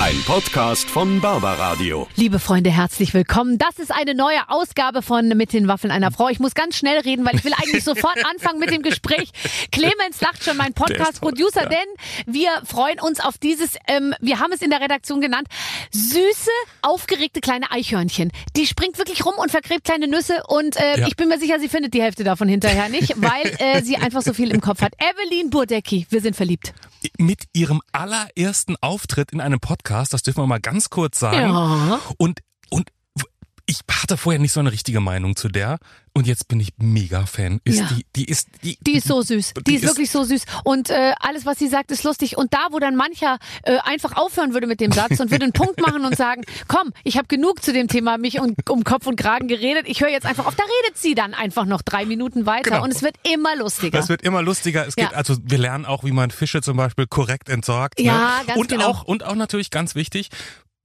Ein Podcast von Barbaradio. Liebe Freunde, herzlich willkommen. Das ist eine neue Ausgabe von Mit den Waffeln einer Frau. Ich muss ganz schnell reden, weil ich will eigentlich sofort anfangen mit dem Gespräch. Clemens lacht schon, mein Podcast-Producer, ja. denn wir freuen uns auf dieses, ähm, wir haben es in der Redaktion genannt, süße, aufgeregte kleine Eichhörnchen. Die springt wirklich rum und vergräbt kleine Nüsse und äh, ja. ich bin mir sicher, sie findet die Hälfte davon hinterher nicht, weil äh, sie einfach so viel im Kopf hat. Evelyn Burdecki, wir sind verliebt. Mit ihrem allerersten Auftritt in einem Podcast Podcast, das dürfen wir mal ganz kurz sagen. Ja. Und, und ich hatte vorher nicht so eine richtige Meinung zu der und jetzt bin ich mega Fan. Ist ja. die, die ist die, die ist so süß. Die, die ist, ist, wirklich so süß und äh, alles was sie sagt ist lustig und da wo dann mancher äh, einfach aufhören würde mit dem Satz und würde einen Punkt machen und sagen, komm, ich habe genug zu dem Thema mich um, um Kopf und Kragen geredet. Ich höre jetzt einfach auf. Da redet sie dann einfach noch drei Minuten weiter genau. und es wird immer lustiger. Es wird immer lustiger. Es ja. geht also wir lernen auch, wie man Fische zum Beispiel korrekt entsorgt. Ja, ne? ganz und genau. Auch, und auch natürlich ganz wichtig,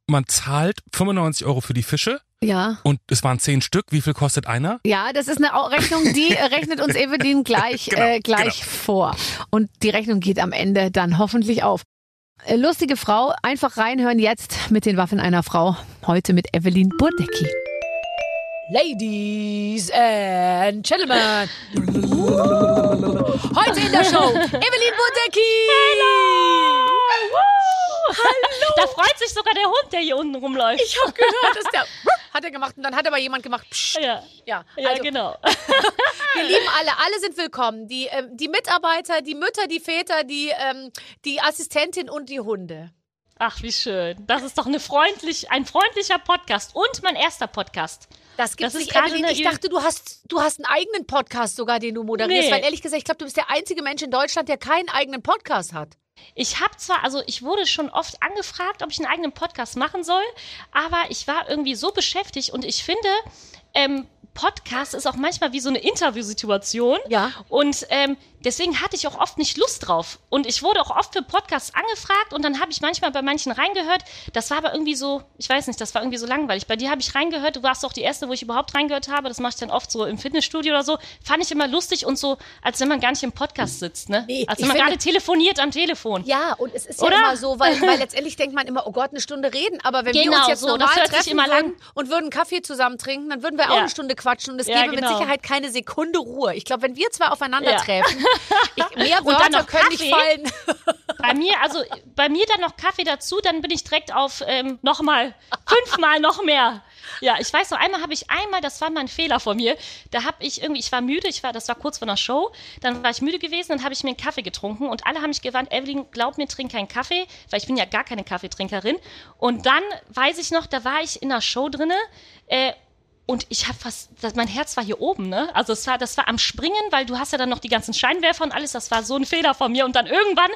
man zahlt 95 Euro für die Fische. Ja. Und es waren zehn Stück. Wie viel kostet einer? Ja, das ist eine Rechnung, die rechnet uns Evelyn gleich, genau, äh, gleich genau. vor. Und die Rechnung geht am Ende dann hoffentlich auf. Äh, lustige Frau, einfach reinhören jetzt mit den Waffen einer Frau. Heute mit Evelyn Burdecki. Ladies and Gentlemen. Heute in der Show Evelyn Burdecki. Hello. Hallo! Da freut sich sogar der Hund, der hier unten rumläuft. Ich habe gehört, dass der hat er gemacht und dann hat aber jemand gemacht. Psst. Ja, ja, ja also, genau. wir lieben alle, alle sind willkommen. Die, ähm, die Mitarbeiter, die Mütter, die Väter, die, ähm, die Assistentin und die Hunde. Ach, wie schön. Das ist doch eine freundlich, ein freundlicher Podcast und mein erster Podcast. Das gibt's das nicht, Evelyn. Ich dachte, du hast, du hast einen eigenen Podcast sogar, den du moderierst. Nee. Weil ehrlich gesagt, ich glaube, du bist der einzige Mensch in Deutschland, der keinen eigenen Podcast hat. Ich habe zwar, also ich wurde schon oft angefragt, ob ich einen eigenen Podcast machen soll, aber ich war irgendwie so beschäftigt und ich finde, ähm, Podcast ist auch manchmal wie so eine Interviewsituation. Ja. Und ähm, deswegen hatte ich auch oft nicht Lust drauf. Und ich wurde auch oft für Podcasts angefragt und dann habe ich manchmal bei manchen reingehört. Das war aber irgendwie so, ich weiß nicht, das war irgendwie so langweilig. Bei dir habe ich reingehört, du warst auch die erste, wo ich überhaupt reingehört habe. Das mache ich dann oft so im Fitnessstudio oder so. Fand ich immer lustig und so, als wenn man gar nicht im Podcast sitzt, ne? Nee, als wenn man gerade telefoniert am Telefon. Ja, und es ist ja immer so, weil, weil letztendlich denkt man immer, oh Gott, eine Stunde reden. Aber wenn genau, wir uns jetzt so, normal treffen würden und würden Kaffee zusammen trinken, dann würden wir auch ja. eine Stunde quatschen und es ja, gäbe genau. mit Sicherheit keine Sekunde Ruhe. Ich glaube, wenn wir zwei aufeinandertreffen, ja. mehr Wörter noch können Kaffee. nicht fallen. Bei mir, also bei mir dann noch Kaffee dazu, dann bin ich direkt auf ähm, nochmal, fünfmal noch mehr. Ja, ich weiß noch, einmal habe ich einmal, das war mein Fehler von mir, da habe ich irgendwie, ich war müde, ich war, das war kurz vor einer Show, dann war ich müde gewesen, dann habe ich mir einen Kaffee getrunken und alle haben mich gewarnt, Evelyn, glaub mir, trink keinen Kaffee, weil ich bin ja gar keine Kaffeetrinkerin. Und dann weiß ich noch, da war ich in einer Show drinne äh, und ich habe fast, das, mein Herz war hier oben, ne? Also es war, das war am Springen, weil du hast ja dann noch die ganzen Scheinwerfer und alles. Das war so ein Fehler von mir. Und dann irgendwann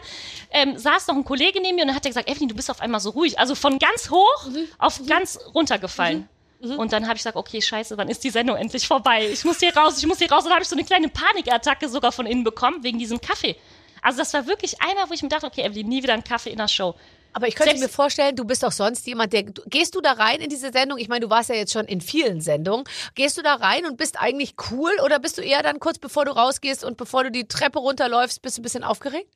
ähm, saß noch ein Kollege neben mir und dann hat er gesagt, Evelyn, du bist auf einmal so ruhig. Also von ganz hoch mhm. auf mhm. ganz runtergefallen. Mhm. mhm. Und dann habe ich gesagt, okay, scheiße, wann ist die Sendung endlich vorbei? Ich muss hier raus, ich muss hier raus. Und dann habe ich so eine kleine Panikattacke sogar von innen bekommen, wegen diesem Kaffee. Also das war wirklich einmal, wo ich mir dachte, okay, Evelyn, nie wieder einen Kaffee in der Show. Aber ich könnte Selbst mir vorstellen, du bist doch sonst jemand, der. Gehst du da rein in diese Sendung? Ich meine, du warst ja jetzt schon in vielen Sendungen. Gehst du da rein und bist eigentlich cool oder bist du eher dann kurz bevor du rausgehst und bevor du die Treppe runterläufst, bist du ein bisschen aufgeregt?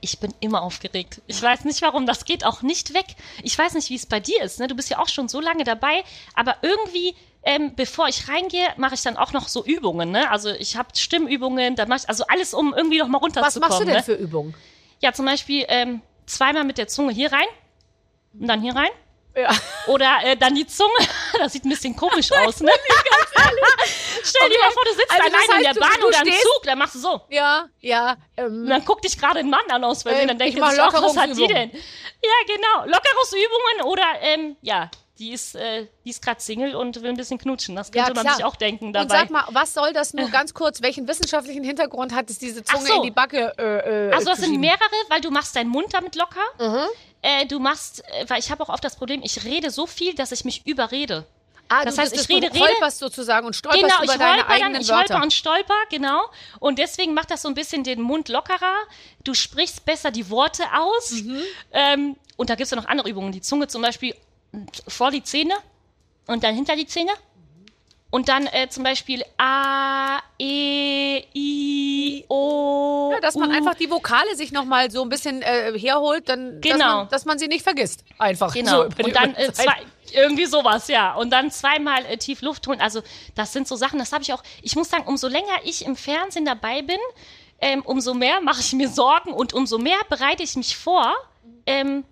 Ich bin immer aufgeregt. Ich weiß nicht warum, das geht auch nicht weg. Ich weiß nicht, wie es bei dir ist. Ne? Du bist ja auch schon so lange dabei, aber irgendwie ähm, bevor ich reingehe, mache ich dann auch noch so Übungen. Ne? Also ich habe Stimmübungen, dann mache ich also alles, um irgendwie noch mal runterzukommen. Was machst du denn ne? für Übungen? Ja, zum Beispiel ähm, zweimal mit der Zunge hier rein und dann hier rein. Ja. Oder äh, dann die Zunge. Das sieht ein bisschen komisch aus, ne? Stell okay. dir mal vor, du sitzt also allein heißt, in der Bahn du, du oder im Zug, dann machst du so. Ja, ja. Ähm, und dann guckt dich gerade ein Mann an aus Versehen, äh, dann denkt sich auch, was hat die denn? Ja, genau. Lockerungsübungen oder, ähm, ja, die ist, äh, die ist gerade Single und will ein bisschen knutschen. Das könnte ja, man sich auch denken dabei. Und sag mal, was soll das nur ganz kurz? Welchen wissenschaftlichen Hintergrund hat es diese Zunge so. in die Backe? Äh, äh, also das sind mehrere, weil du machst deinen Mund damit locker. Mhm. Äh, du machst, äh, weil ich habe auch oft das Problem, ich rede so viel, dass ich mich überrede. Ah, das heißt, ich rede, rede, holperst sozusagen und stolperst genau, über deine eigenen dann, ich Wörter. holper und stolper, genau. Und deswegen macht das so ein bisschen den Mund lockerer. Du sprichst besser die Worte aus. Mhm. Ähm, und da gibt es ja noch andere Übungen. Die Zunge zum Beispiel vor die Zähne und dann hinter die Zähne. Und dann äh, zum Beispiel A, E, I, O, dass man einfach die Vokale sich nochmal so ein bisschen äh, herholt, dann, dass, Genau. man, dass man sie nicht vergisst. Einfach. Genau. So und dann äh, zwei, irgendwie sowas, ja. Und dann zweimal äh, tief Luft holen. Also das sind so Sachen, das habe ich auch. Ich muss sagen, umso länger ich im Fernsehen dabei bin, ähm, umso mehr mache ich mir Sorgen und umso mehr bereite ich mich vor, ähm,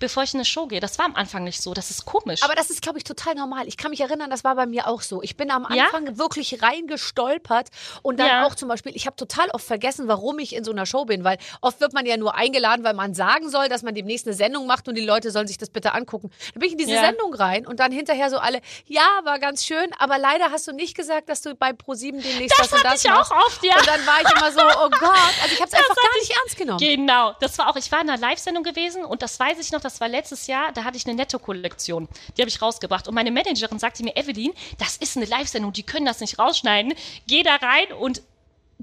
bevor ich in eine Show gehe. Das war am Anfang nicht so. Das ist komisch. Aber das ist, glaube ich, total normal. Ich kann mich erinnern, das war bei mir auch so. Ich bin am Ja? Anfang wirklich reingestolpert und dann Ja. auch zum Beispiel, ich habe total oft vergessen, warum ich in so einer Show bin, weil oft wird man ja nur eingeladen, weil man sagen soll, dass man demnächst eine Sendung macht und die Leute sollen sich das bitte angucken. Dann bin ich in diese Ja. Sendung rein und dann hinterher so alle, ja, war ganz schön, aber leider hast du nicht gesagt, dass du bei ProSieben demnächst das, und hatte das ich machst. auch oft, ja. Und dann war ich immer so, oh Gott, also ich habe es einfach gar nicht ernst genommen. Genau, das war auch, ich war in einer Live-Sendung gewesen und das weiß ich noch, das war letztes Jahr, da hatte ich eine Netto-Kollektion, die habe ich rausgebracht und meine Managerin sagte mir, Evelyn, das ist eine Live-Sendung, die können das nicht rausschneiden, geh da rein und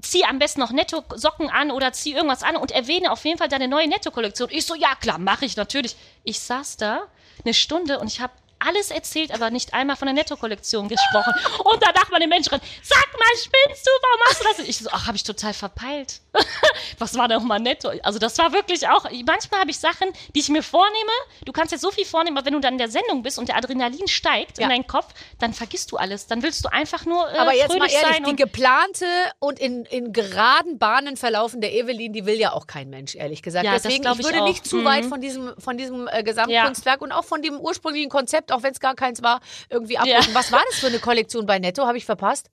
zieh am besten noch Netto-Socken an oder zieh irgendwas an und erwähne auf jeden Fall deine neue Netto-Kollektion. Ich so, ja klar, mache ich natürlich. Ich saß da eine Stunde und ich habe alles erzählt, aber nicht einmal von der Netto-Kollektion gesprochen. Und danach meine Managerin, sag mal, spinnst du, warum machst du das? Ich so, ach, habe ich total verpeilt. Was war denn mal netto? Also das war wirklich auch, manchmal habe ich Sachen, die ich mir vornehme. Du kannst jetzt so viel vornehmen, aber wenn du dann in der Sendung bist und der Adrenalin steigt Ja. in deinen Kopf, dann vergisst du alles. Dann willst du einfach nur äh, Aber jetzt mal ehrlich, die geplante und in, in geraden Bahnen verlaufende Evelyn, die will ja auch kein Mensch, ehrlich gesagt. Ja, Deswegen, ich ich würde auch. nicht zu Mhm. weit von diesem, von diesem äh, Gesamtkunstwerk und auch von dem ursprünglichen Konzept, auch wenn es gar keins war, irgendwie abrücken. Was war das für eine Kollektion bei Netto? Habe ich verpasst?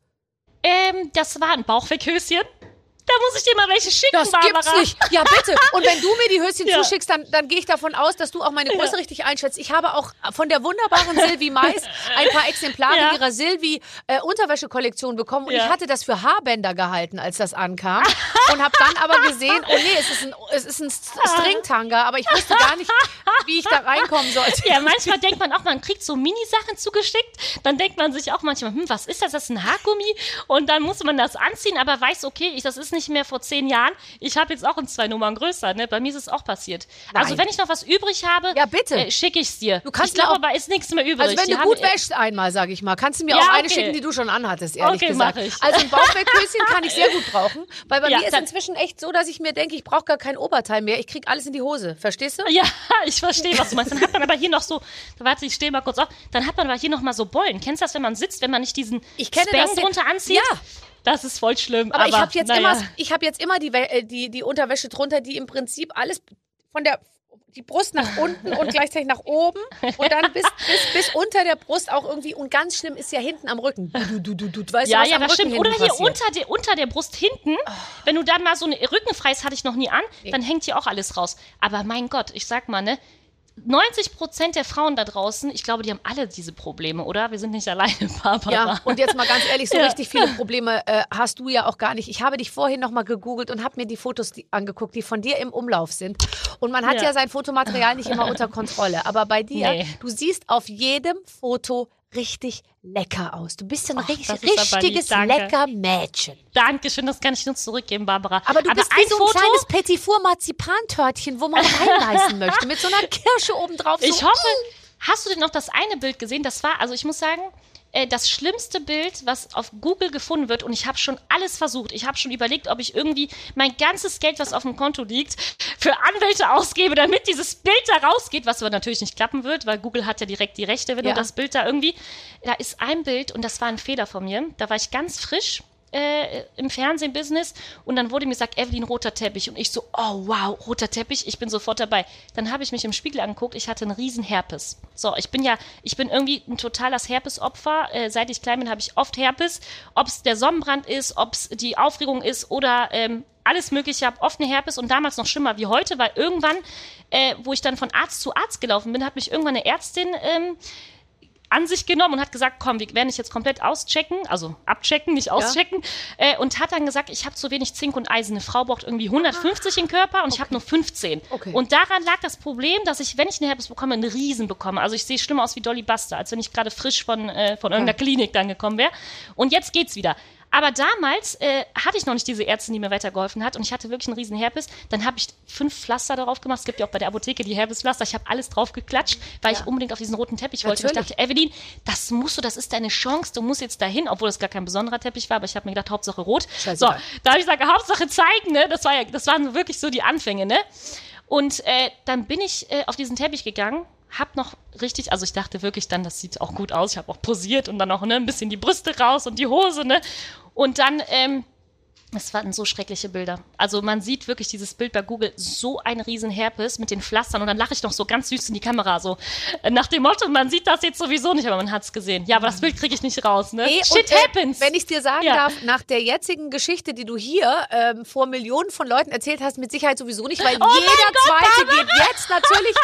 ähm, das war ein Bauchweckhöschen. Da muss ich dir mal welche schicken, Das Barbara. gibt's nicht. Ja, bitte. Und wenn du mir die Höschen Ja. zuschickst, dann, dann gehe ich davon aus, dass du auch meine Größe richtig einschätzt. Ich habe auch von der wunderbaren Silvi Mais ein paar Exemplare Ja. ihrer Silvi äh, Unterwäschekollektion bekommen. Und Ja. ich hatte das für Haarbänder gehalten, als das ankam. und habe dann aber gesehen, oh nee, es ist ein, es ist ein Stringtanga, aber ich wusste gar nicht, wie ich da reinkommen sollte. Ja, manchmal denkt man auch, man kriegt so Minisachen zugeschickt. Dann denkt man sich auch manchmal, hm, was ist das? Das ist ein Haargummi. Und dann muss man das anziehen, aber weiß, okay, ich, das ist nicht mehr vor zehn Jahren. Ich habe jetzt auch in zwei Nummern größer. Ne? Bei mir ist es auch passiert. Also Nein. wenn ich noch was übrig habe, Ja, bitte. äh, schicke ich es dir. Du kannst ich glaube, aber ist nichts mehr übrig. Also wenn Die du gut wäschst einmal, sage ich mal, kannst du mir Ja, auch eine okay. schicken, die du schon anhattest, ehrlich Okay, gesagt. ich. Also ein Bauchweckhöschen kann ich sehr gut brauchen, weil bei Ja, mir ist inzwischen echt so, dass ich mir denke, ich brauche gar kein Oberteil mehr, ich krieg alles in die Hose. Verstehst du? Ja, ich verstehe, was du meinst. Dann hat man aber hier noch so, warte, ich stehe mal kurz auf, dann hat man aber hier noch mal so Bollen. Kennst du das, wenn man sitzt, wenn man nicht diesen Ich kenne das. drunter anzieht? Ja. Das ist voll schlimm. Aber, Aber, ich habe jetzt naja. immer, ich habe jetzt immer die, äh, die, die Unterwäsche drunter, die im Prinzip alles von der die Brust nach unten und gleichzeitig nach oben und dann bis, bis, bis unter der Brust auch irgendwie und ganz schlimm ist ja hinten am Rücken. Du, du, du, du, du weißt Ja, was ja, das Rücken stimmt. Oder hier passiert. unter der, unter der Brust hinten, wenn du dann mal so eine Rückenfreis hatte ich noch nie an, dann hängt hier auch alles raus. Aber mein Gott, ich sag mal, ne, 90 Prozent der Frauen da draußen, ich glaube, die haben alle diese Probleme, oder? Wir sind nicht alleine, Barbara. Ja, und jetzt mal ganz ehrlich, so Ja. richtig viele Probleme äh, hast du ja auch gar nicht. Ich habe dich vorhin noch mal gegoogelt und habe mir die Fotos die, angeguckt, die von dir im Umlauf sind. Und man hat ja, Ja. sein Fotomaterial nicht immer unter Kontrolle. Aber bei dir, Nee. du siehst auf jedem Foto richtig lecker aus. Du bist ein Och, richtig, aber richtiges lecker Mädchen. Dankeschön, das kann ich nur zurückgeben, Barbara. Aber du bist wie ein so ein Foto, kleines Petit Four Marzipantörtchen, wo man reinbeißen möchte, mit so einer Kirsche obendrauf. So, Ich hoffe, hast du denn noch das eine Bild gesehen? Das war, also ich muss sagen, äh, das schlimmste Bild, was auf Google gefunden wird, und ich habe schon alles versucht. Ich habe schon überlegt, ob ich irgendwie mein ganzes Geld, was auf dem Konto liegt, für Anwälte ausgebe, damit dieses Bild da rausgeht, was aber natürlich nicht klappen wird, weil Google hat ja direkt die Rechte, wenn Ja. du das Bild da irgendwie. Da ist ein Bild, und das war ein Fehler von mir. Da war ich ganz frisch äh, im Fernsehbusiness und dann wurde mir gesagt, Evelyn, roter Teppich. Und ich so, oh wow, roter Teppich, ich bin sofort dabei. Dann habe ich mich im Spiegel angeguckt, ich hatte einen riesen Herpes. So, ich bin ja, ich bin irgendwie ein totales Herpesopfer. Äh, seit ich klein bin, habe ich oft Herpes. Ob es der Sonnenbrand ist, ob es die Aufregung ist oder ähm, alles mögliche. Ich habe oft eine Herpes und damals noch schlimmer wie heute, weil irgendwann, äh, wo ich dann von Arzt zu Arzt gelaufen bin, hat mich irgendwann eine Ärztin ähm, an sich genommen und hat gesagt, komm, wir werden dich jetzt komplett auschecken, also abchecken, nicht auschecken, äh, und hat dann gesagt, ich habe zu wenig Zink und Eisen. Eine Frau braucht irgendwie 150 im Körper und ich habe nur 15. Okay. Und daran lag das Problem, dass ich, wenn ich eine Herpes bekomme, einen Riesen bekomme. Also ich sehe schlimmer aus wie Dolly Buster, als wenn ich gerade frisch von, äh, von irgendeiner Klinik dann gekommen wäre. Und jetzt geht's wieder. Aber damals äh, hatte ich noch nicht diese Ärztin, die mir weitergeholfen hat und ich hatte wirklich einen riesen Herpes. Dann habe ich fünf Pflaster darauf gemacht. Es gibt ja auch bei der Apotheke die Herpespflaster. Ich habe alles drauf geklatscht, weil ich unbedingt auf diesen roten Teppich wollte. Und ich Natürlich. dachte, Evelyn, das musst du, das ist deine Chance. Du musst jetzt dahin, obwohl das gar kein besonderer Teppich war. Aber ich habe mir gedacht, Hauptsache rot. So, Scheißegal. da habe ich gesagt, Hauptsache zeigen. Ne? Das, war ja, das waren wirklich so die Anfänge. Ne? Und äh, dann bin ich äh, auf diesen Teppich gegangen, hab noch richtig, also ich dachte wirklich dann, das sieht auch gut aus. Ich habe auch posiert und dann auch ne, ein bisschen die Brüste raus und die Hose, ne? Und dann, ähm, es waren so schreckliche Bilder. Also man sieht wirklich dieses Bild bei Google, so ein riesen Herpes mit den Pflastern und dann lache ich noch so ganz süß in die Kamera, so äh, nach dem Motto, man sieht das jetzt sowieso nicht, aber man hat's gesehen. Ja, aber das Bild kriege ich nicht raus, ne? Nee, Shit und, äh, happens. Wenn ich dir sagen Ja. darf, nach der jetzigen Geschichte, die du hier ähm, vor Millionen von Leuten erzählt hast, mit Sicherheit sowieso nicht, weil Oh jeder Gott, Zweite geht jetzt natürlich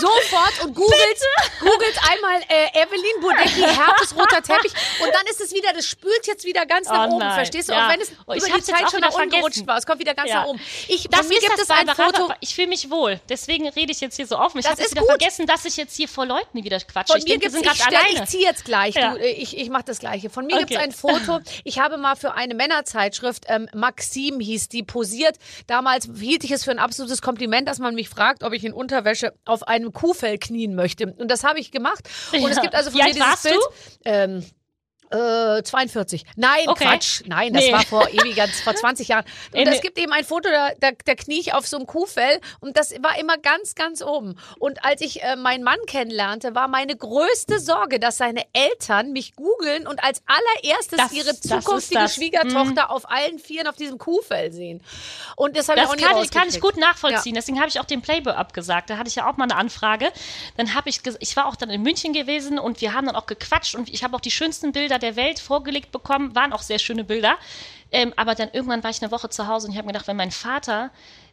sofort und googelt, googelt einmal äh, Evelyn Bodecki, herpesroter Teppich und dann ist es wieder, das spült jetzt wieder ganz nach Oh oben, nein, verstehst du? ja. Auch wenn es Oh, über die Zeit schon nach unten war. Es kommt wieder ganz Ja. nach oben. Ich, das mir gibt das, es ein Foto. Ich fühle mich wohl. Deswegen rede ich jetzt hier so offen. Ich habe wieder gut. vergessen, dass ich jetzt hier vor Leuten wieder quatsche. Von ich mir denke, sind ich, gerade alleine. ich ziehe jetzt gleich. Ja. Du, ich ich mache das Gleiche. Von mir Okay. gibt's ein Foto. Ich habe mal für eine Männerzeitschrift, ähm, Maxim hieß die, posiert. Damals hielt ich es für ein absolutes Kompliment, dass man mich fragt, ob ich in Unterwäsche auf einem Kuhfell knien möchte. Und das habe ich gemacht. Und es Ja. gibt also von Wie mir dieses Bild. Ähm, äh, 42. Nein, Okay. Quatsch. Nein, das Nee. war vor ewiger, vor 20 Jahren. Und es gibt eben ein Foto, da, da, da knie ich auf so einem Kuhfell und das war immer ganz, ganz oben. Und als ich äh, meinen Mann kennenlernte, war meine größte Sorge, dass seine Eltern mich googeln und als allererstes Das- ihre zukünftige. Schwiegertochter auf allen Vieren auf diesem Kuhfell sehen. Und das habe ich auch nie kann, ich- kann ich gut nachvollziehen. Deswegen habe ich auch den Playboy abgesagt. Da hatte ich ja auch mal eine Anfrage. Dann habe ich, ich war auch dann in München gewesen und wir haben dann auch gequatscht und ich habe auch die schönsten Bilder der Welt vorgelegt bekommen. Waren auch sehr schöne Bilder. Ähm, aber dann irgendwann war ich eine Woche zu Hause und ich habe mir gedacht, wenn mein Vater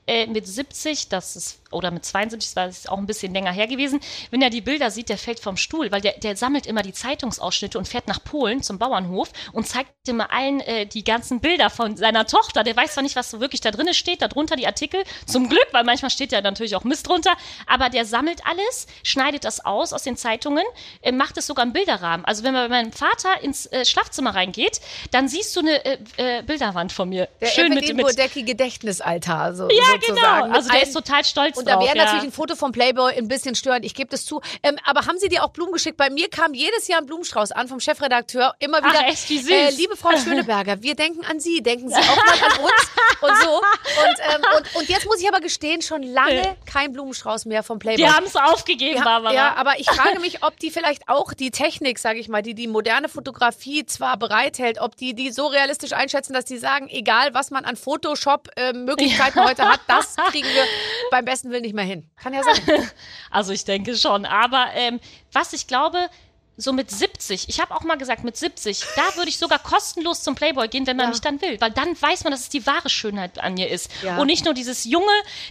äh, mit 70, das ist, oder mit 72, das ist auch ein bisschen länger her gewesen, wenn er die Bilder sieht, der fällt vom Stuhl, weil der, der sammelt immer die Zeitungsausschnitte und fährt nach Polen zum Bauernhof und zeigt immer allen äh, die ganzen Bilder von seiner Tochter. Der weiß zwar nicht, was so wirklich da drin steht, darunter die Artikel, zum Glück, weil manchmal steht ja natürlich auch Mist drunter, aber der sammelt alles, schneidet das aus aus den Zeitungen, äh, macht es sogar im Bilderrahmen. Also wenn man bei meinem Vater ins äh, Schlafzimmer reingeht, dann siehst du eine äh, äh, Bilderwand von mir. Der Schön mit, Evelyn mit Bodecki Gedächtnisaltar. So, ja, sozusagen. genau. Mit Also der ist total stolz Und da wäre ja. natürlich ein Foto vom Playboy ein bisschen störend. Ich gebe das zu. Ähm, aber haben Sie dir auch Blumen geschickt? Bei mir kam jedes Jahr ein Blumenstrauß an vom Chefredakteur. Immer Ach, wieder. echt? Wie süß. Äh, liebe Frau Schöneberger, wir denken an Sie. Denken Sie auch mal an uns und so. Und, ähm, und, und jetzt muss ich aber gestehen, schon lange kein Blumenstrauß mehr vom Playboy. Die haben es aufgegeben, Barbara. ja, aber ich frage mich, ob die vielleicht auch die Technik, sage ich mal, die die moderne Fotografie zwar bereithält, ob die die so realistisch einschätzen, dass die sagen, egal was man an Photoshop-Möglichkeiten heute hat, das kriegen wir beim besten Willen nicht mehr hin. Kann ja sein. Also ich denke schon. Aber ähm, was ich glaube, so mit 70, ich habe auch mal gesagt, mit 70, da würde ich sogar kostenlos zum Playboy gehen, wenn man Ja. mich dann will. Weil dann weiß man, dass es die wahre Schönheit an mir ist. Ja. Und nicht nur dieses Junge,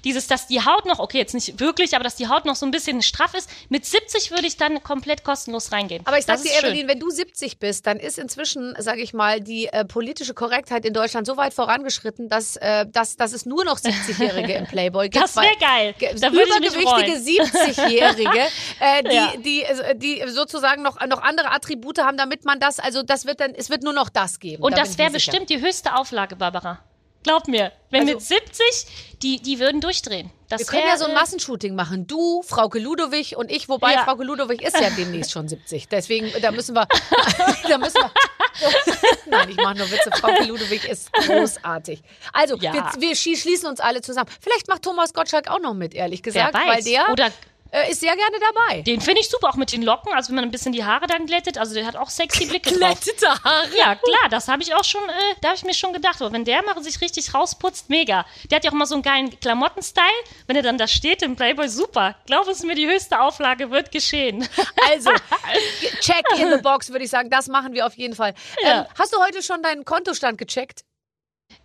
dieses, dass die Haut noch, okay, jetzt nicht wirklich, aber dass die Haut noch so ein bisschen straff ist. Mit 70 würde ich dann komplett kostenlos reingehen. Aber ich sag Das dir, ist schön. Evelyn, wenn du 70 bist, dann ist inzwischen, sage ich mal, die äh, politische Korrektheit in Deutschland so weit vorangeschritten, dass, äh, dass, dass es nur noch 70-Jährige im Playboy gibt. Das wär weil- geil. ge- Da würde ich mich Übergewichtige 70-Jährige, äh, die, Ja. die, äh, die sozusagen noch, noch andere Attribute haben, damit man das, also das wird dann, es wird nur noch das geben. Und da das wäre bestimmt die höchste Auflage, Barbara. Glaub mir. Wenn Also- mit 70, die, die würden durchdrehen. Das Wir können ja so ein Massenshooting machen. Du, Frauke Ludowig und ich, wobei Ja. Frauke Ludowig ist ja demnächst schon 70. Deswegen, da müssen wir, da müssen wir. Nein, ich mache nur Witze. Frauke Ludowig ist großartig. Also, Ja. wir, wir schließen uns alle zusammen. Vielleicht macht Thomas Gottschalk auch noch mit, ehrlich Wer gesagt, weiß. weil der Oder äh, ist sehr gerne dabei. Den finde ich super, auch mit den Locken, also wenn man ein bisschen die Haare dann glättet, also der hat auch sexy Blicke drauf. Glättete Haare. Ja, klar, das habe ich auch schon, äh, da habe ich mir schon gedacht, aber wenn der mal sich richtig rausputzt, mega. Der hat ja auch mal so einen geilen Klamottenstyle, wenn er dann da steht im Playboy, super. Glaube es mir, die höchste Auflage wird geschehen. Also, check in the box, würde ich sagen. Das machen wir auf jeden Fall. Ja. Ähm, hast du heute schon deinen Kontostand gecheckt?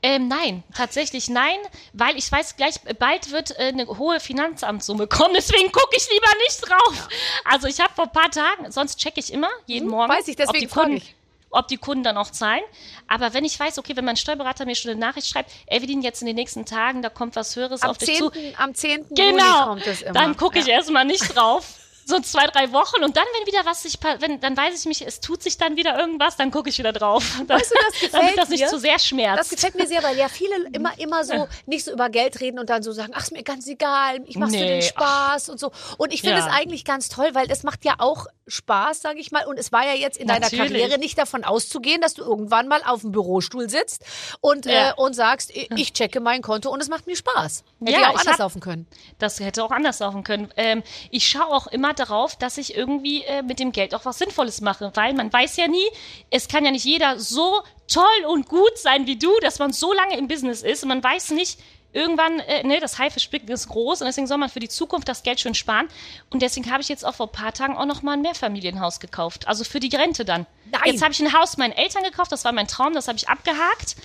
Ähm, nein, tatsächlich nein, weil ich weiß gleich, bald wird äh, eine hohe Finanzamtssumme kommen, deswegen gucke ich lieber nicht drauf. Also ich habe vor ein paar Tagen, sonst checke ich immer, jeden Morgen, Hm, weiß ich, deswegen ob, die Kunden, ich. ob die Kunden dann auch zahlen. Aber wenn ich weiß, okay, wenn mein Steuerberater mir schon eine Nachricht schreibt, Evelyn, jetzt in den nächsten Tagen, da kommt was Höheres Am auf dich zu. 10. Am 10. Juli Genau, kommt es immer. dann gucke ich Ja. erstmal nicht drauf. so zwei, drei Wochen und dann, wenn wieder was sich, wenn, dann weiß ich mich, es tut sich dann wieder irgendwas, dann gucke ich wieder drauf. Dann, Weißt du, das gefällt damit das nicht mir. zu sehr schmerzt. Das gefällt mir sehr, weil ja viele immer, immer so nicht so über Geld reden und dann so sagen, ach, ist mir ganz egal, ich mach's für den Nee, Spaß und so. Und ich finde Ja. es eigentlich ganz toll, weil es macht ja auch Spaß, sage ich mal. Und es war ja jetzt in deiner Natürlich. Karriere nicht davon auszugehen, dass du irgendwann mal auf dem Bürostuhl sitzt und, Ja. äh, und sagst, ich, checke mein Konto und es macht mir Spaß. Hätte Ja, ja auch anders hab- laufen können. Das hätte auch anders laufen können. Ähm, ich schaue auch immer darauf, dass ich irgendwie äh, mit dem Geld auch was Sinnvolles mache, weil man weiß ja nie, es kann ja nicht jeder so toll und gut sein wie du, dass man so lange im Business ist. Und man weiß nicht, irgendwann, äh, ne, das Haifischbecken ist groß und deswegen soll man für die Zukunft das Geld schön sparen. Und deswegen habe ich jetzt auch vor ein paar Tagen auch noch mal ein Mehrfamilienhaus gekauft. Also für die Rente dann. Nein. Jetzt habe ich ein Haus meinen Eltern gekauft, das war mein Traum, das habe ich abgehakt.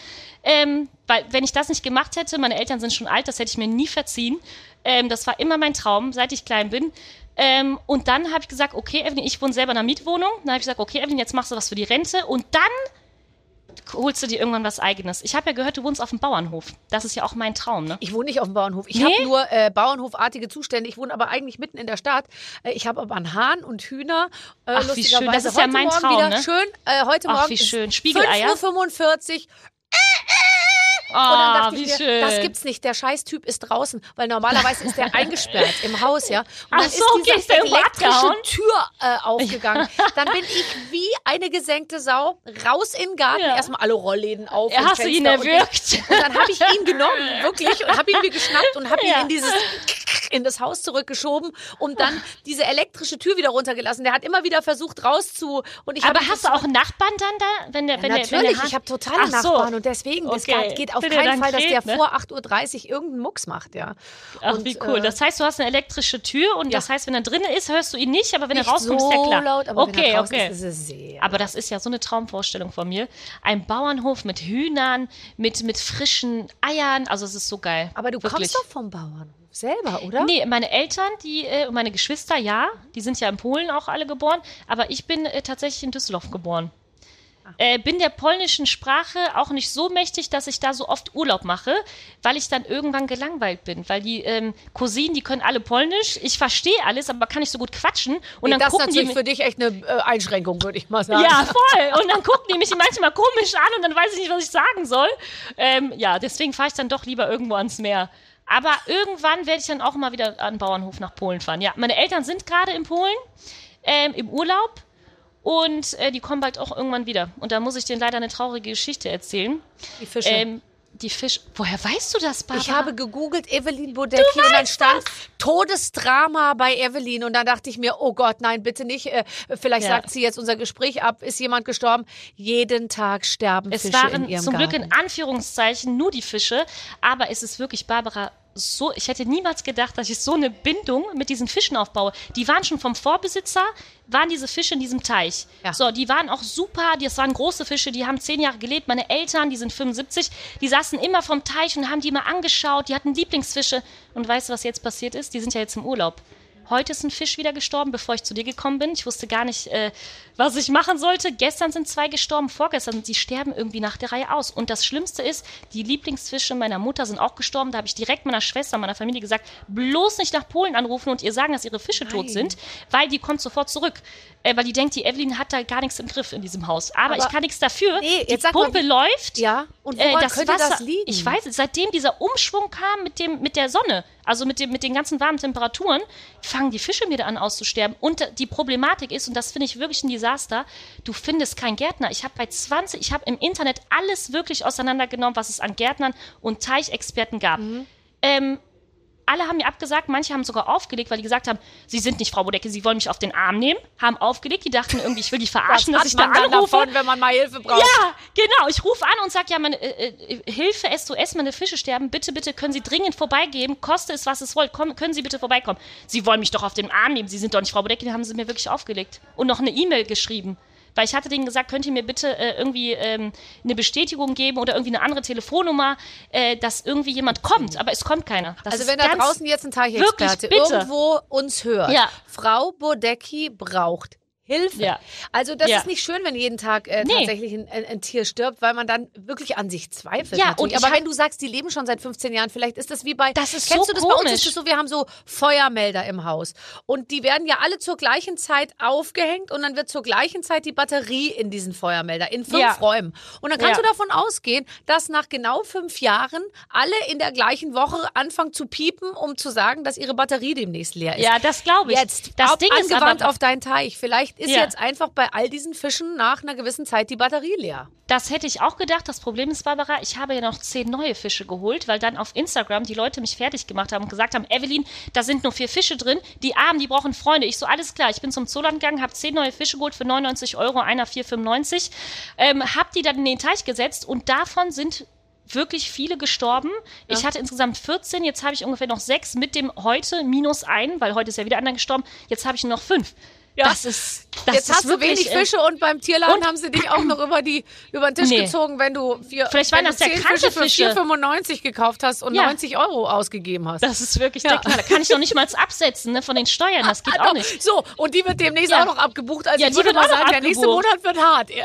Ähm, weil, wenn ich das nicht gemacht hätte, meine Eltern sind schon alt, das hätte ich mir nie verziehen. Ähm, das war immer mein Traum, seit ich klein bin. Ähm, und dann habe ich gesagt, okay, Evelyn, ich wohne selber in einer Mietwohnung. Dann habe ich gesagt, okay, Evelyn, jetzt machst du was für die Rente. Und dann holst du dir irgendwann was Eigenes. Ich habe ja gehört, du wohnst auf dem Bauernhof. Das ist ja auch mein Traum, ne? Ich wohne nicht auf dem Bauernhof. Ich Nee? habe nur äh, Bauernhofartige Zustände. Ich wohne aber eigentlich mitten in der Stadt. Äh, ich habe aber einen Hahn und Hühner. Äh, Ach, wie schön. Das ist ja mein Morgen Traum, wieder ne? Schön. Äh, heute Ach, Morgen wie ist schön. Spiegeleier? 5.45 Uhr. Oh, Und dann dachte wie ich mir, schön. das gibt's nicht. Der Scheißtyp ist draußen, weil normalerweise ist der eingesperrt im Haus, ja. Und Ach dann so, ist diese elektrische? Tür äh, aufgegangen. Dann bin ich wie eine gesenkte Sau raus in den Garten. Ja. Erstmal alle Rollläden auf. Ja, und hast du ihn Fenster und erwürgt? Ding. Und dann habe ich ihn genommen, wirklich, und habe ihn mir geschnappt und habe ihn Ja. in dieses in das Haus zurückgeschoben und dann diese elektrische Tür wieder runtergelassen. Der hat immer wieder versucht rauszu und ich Aber hast du auch einen Nachbarn dann da? Wenn der, wenn der, wenn Natürlich, der ich habe totale Ach so. Nachbarn und deswegen, das Okay. geht auf Wenn er keinen Fall, dass der ne? vor 8.30 Uhr irgendeinen Mucks macht, ja. Ach, und, wie cool. äh, Das heißt, du hast eine elektrische Tür und Ja. das heißt, wenn er drinnen ist, hörst du ihn nicht, aber wenn nicht er rauskommt, so ist der klar. laut, aber okay, wenn er okay. ist, ist sehr. Aber das ist ja so eine Traumvorstellung von mir. Ein Bauernhof mit Hühnern, mit, mit frischen Eiern. Also es ist so geil. aber du Wirklich. kommst doch vom Bauernhof selber, oder? Nee, meine Eltern, die, äh, und meine Geschwister, ja, die sind ja in Polen auch alle geboren, aber ich bin äh, tatsächlich in Düsseldorf geboren. Äh, bin der polnischen Sprache auch nicht so mächtig, dass ich da so oft Urlaub mache, weil ich dann irgendwann gelangweilt bin. Weil die ähm, Cousinen, die können alle Polnisch. Ich verstehe alles, aber kann nicht so gut quatschen. Und Nee, dann das ist gucken die natürlich mi- für dich echt eine äh, Einschränkung, würde ich mal sagen. ja, voll. Und dann gucken die mich manchmal komisch an und dann weiß ich nicht, was ich sagen soll. Ähm, ja, deswegen fahre ich dann doch lieber irgendwo ans Meer. Aber irgendwann werde ich dann auch mal wieder an den Bauernhof nach Polen fahren. Ja, meine Eltern sind gerade in Polen ähm, im Urlaub und äh, die kommen bald auch irgendwann wieder. Und da muss ich denen leider eine traurige Geschichte erzählen. Die Fische. Ähm, die Fisch. Woher weißt du das, Barbara? ich habe gegoogelt Evelyn Bodecki und dann stand Todesdrama bei Evelyn und dann dachte ich mir, oh Gott, nein, bitte nicht. Äh, vielleicht Ja. sagt sie jetzt unser Gespräch ab. Ist jemand gestorben? Jeden Tag sterben Es Fische waren in ihrem zum Garten. Glück in Anführungszeichen nur die Fische, aber es ist wirklich, Barbara, so, ich hätte niemals gedacht, dass ich so eine Bindung mit diesen Fischen aufbaue. Die waren schon vom Vorbesitzer, waren diese Fische in diesem Teich. Ja. So, die waren auch super, das waren große Fische, die haben zehn Jahre gelebt. Meine Eltern, die sind 75, die saßen immer vom Teich und haben die mal angeschaut, die hatten Lieblingsfische. Und weißt du, was jetzt passiert ist? Die sind ja jetzt im Urlaub. Heute ist ein Fisch wieder gestorben, bevor ich zu dir gekommen bin. Ich wusste gar nicht, äh, was ich machen sollte. Gestern sind zwei gestorben, vorgestern. Die sterben irgendwie nach der Reihe aus. Und das Schlimmste ist, die Lieblingsfische meiner Mutter sind auch gestorben. Da habe ich direkt meiner Schwester, meiner Familie gesagt, bloß nicht nach Polen anrufen und ihr sagen, dass ihre Fische tot sind, weil die kommt sofort zurück. Äh, weil die denkt, die Evelyn hat da gar nichts im Griff in diesem Haus. Aber, Aber- ich kann nichts dafür. Nee, die jetzt mal, Pumpe läuft. Ja, und Äh, woran das könnte Wasser, das liegen? Ich weiß, es, seitdem dieser Umschwung kam mit, dem, mit der Sonne, also mit, dem, mit den ganzen warmen Temperaturen, fangen die Fische wieder an auszusterben. Und die Problematik ist, und das finde ich wirklich ein Desaster, du findest keinen Gärtner. Ich habe bei 20, ich habe im Internet alles wirklich auseinandergenommen, was es an Gärtnern und Teichexperten gab. Mhm. Ähm, alle haben mir abgesagt, manche haben sogar aufgelegt, weil die gesagt haben, sie sind nicht Frau Bodecke, sie wollen mich auf den Arm nehmen, haben aufgelegt, die dachten irgendwie, ich will die verarschen, Was dass ich da anrufe. davon, wenn man mal Hilfe braucht? Ja, genau. Ich rufe an und sage, ja, meine äh, äh, Hilfe, SOS, meine Fische sterben. Bitte, bitte, können Sie dringend vorbeigeben. Koste es, was es wollt. Komm, können Sie bitte vorbeikommen. Sie wollen mich doch auf den Arm nehmen. Sie sind doch nicht Frau Bodecki. Die haben sie mir wirklich aufgelegt. Und noch eine E-Mail geschrieben. Weil ich hatte denen gesagt, könnt ihr mir bitte äh, irgendwie ähm, eine Bestätigung geben oder irgendwie eine andere Telefonnummer, äh, dass irgendwie jemand kommt. Aber es kommt keiner. Das Also wenn da draußen jetzt ein Teichexperte irgendwo uns hört, Ja. Frau Bodecki braucht Hilfe. Ja. Also das Ja. ist nicht schön, wenn jeden Tag äh, Nee. tatsächlich ein, ein, ein Tier stirbt, weil man dann wirklich an sich zweifelt. Ja, natürlich. und Aber wenn du sagst, die leben schon seit 15 Jahren, vielleicht ist das wie bei. Das ist kennst so du das bei uns? komisch. Ist es so, wir haben so Feuermelder im Haus und die werden ja alle zur gleichen Zeit aufgehängt und dann wird zur gleichen Zeit die Batterie in diesen Feuermelder in fünf Ja. Räumen. Und dann kannst Ja. du davon ausgehen, dass nach genau fünf Jahren alle in der gleichen Woche anfangen zu piepen, um zu sagen, dass ihre Batterie demnächst leer ist. Ja, das glaube ich. Jetzt, das Ding ist angewandt aber, auf deinen Teich. Vielleicht ist Ja. jetzt einfach bei all diesen Fischen nach einer gewissen Zeit die Batterie leer. Das hätte ich auch gedacht. Das Problem ist, Barbara, ich habe ja noch zehn neue Fische geholt, weil dann auf Instagram die Leute mich fertig gemacht haben und gesagt haben, Evelyn, da sind nur vier Fische drin, die Armen, die brauchen Freunde. Ich so, alles klar, ich bin zum Zooland gegangen, habe zehn neue Fische geholt für 99 Euro, einer 4,95. Ähm, hab die dann in den Teich gesetzt und davon sind wirklich viele gestorben. Ich hatte insgesamt 14, jetzt habe ich ungefähr noch sechs mit dem heute minus ein, weil heute ist ja wieder einer gestorben. Jetzt habe ich nur noch fünf. Ja. Das ist, das jetzt ist hast du wenig äh, Fische und beim Tierladen und- haben sie dich auch noch über, die, über den Tisch Nee. gezogen, wenn du, vier, Vielleicht waren das ja Fische für Fische. 4,95 gekauft hast und Ja. 90 Euro ausgegeben hast. Das ist wirklich Ja. der Knaller. Kann ich noch nicht mal absetzen ne, von den Steuern. Das geht Ah, auch doch. nicht. So, und die wird demnächst Ja. auch noch abgebucht. Also Ja, ich die würde wird mal sagen, der nächste. Monat wird hart.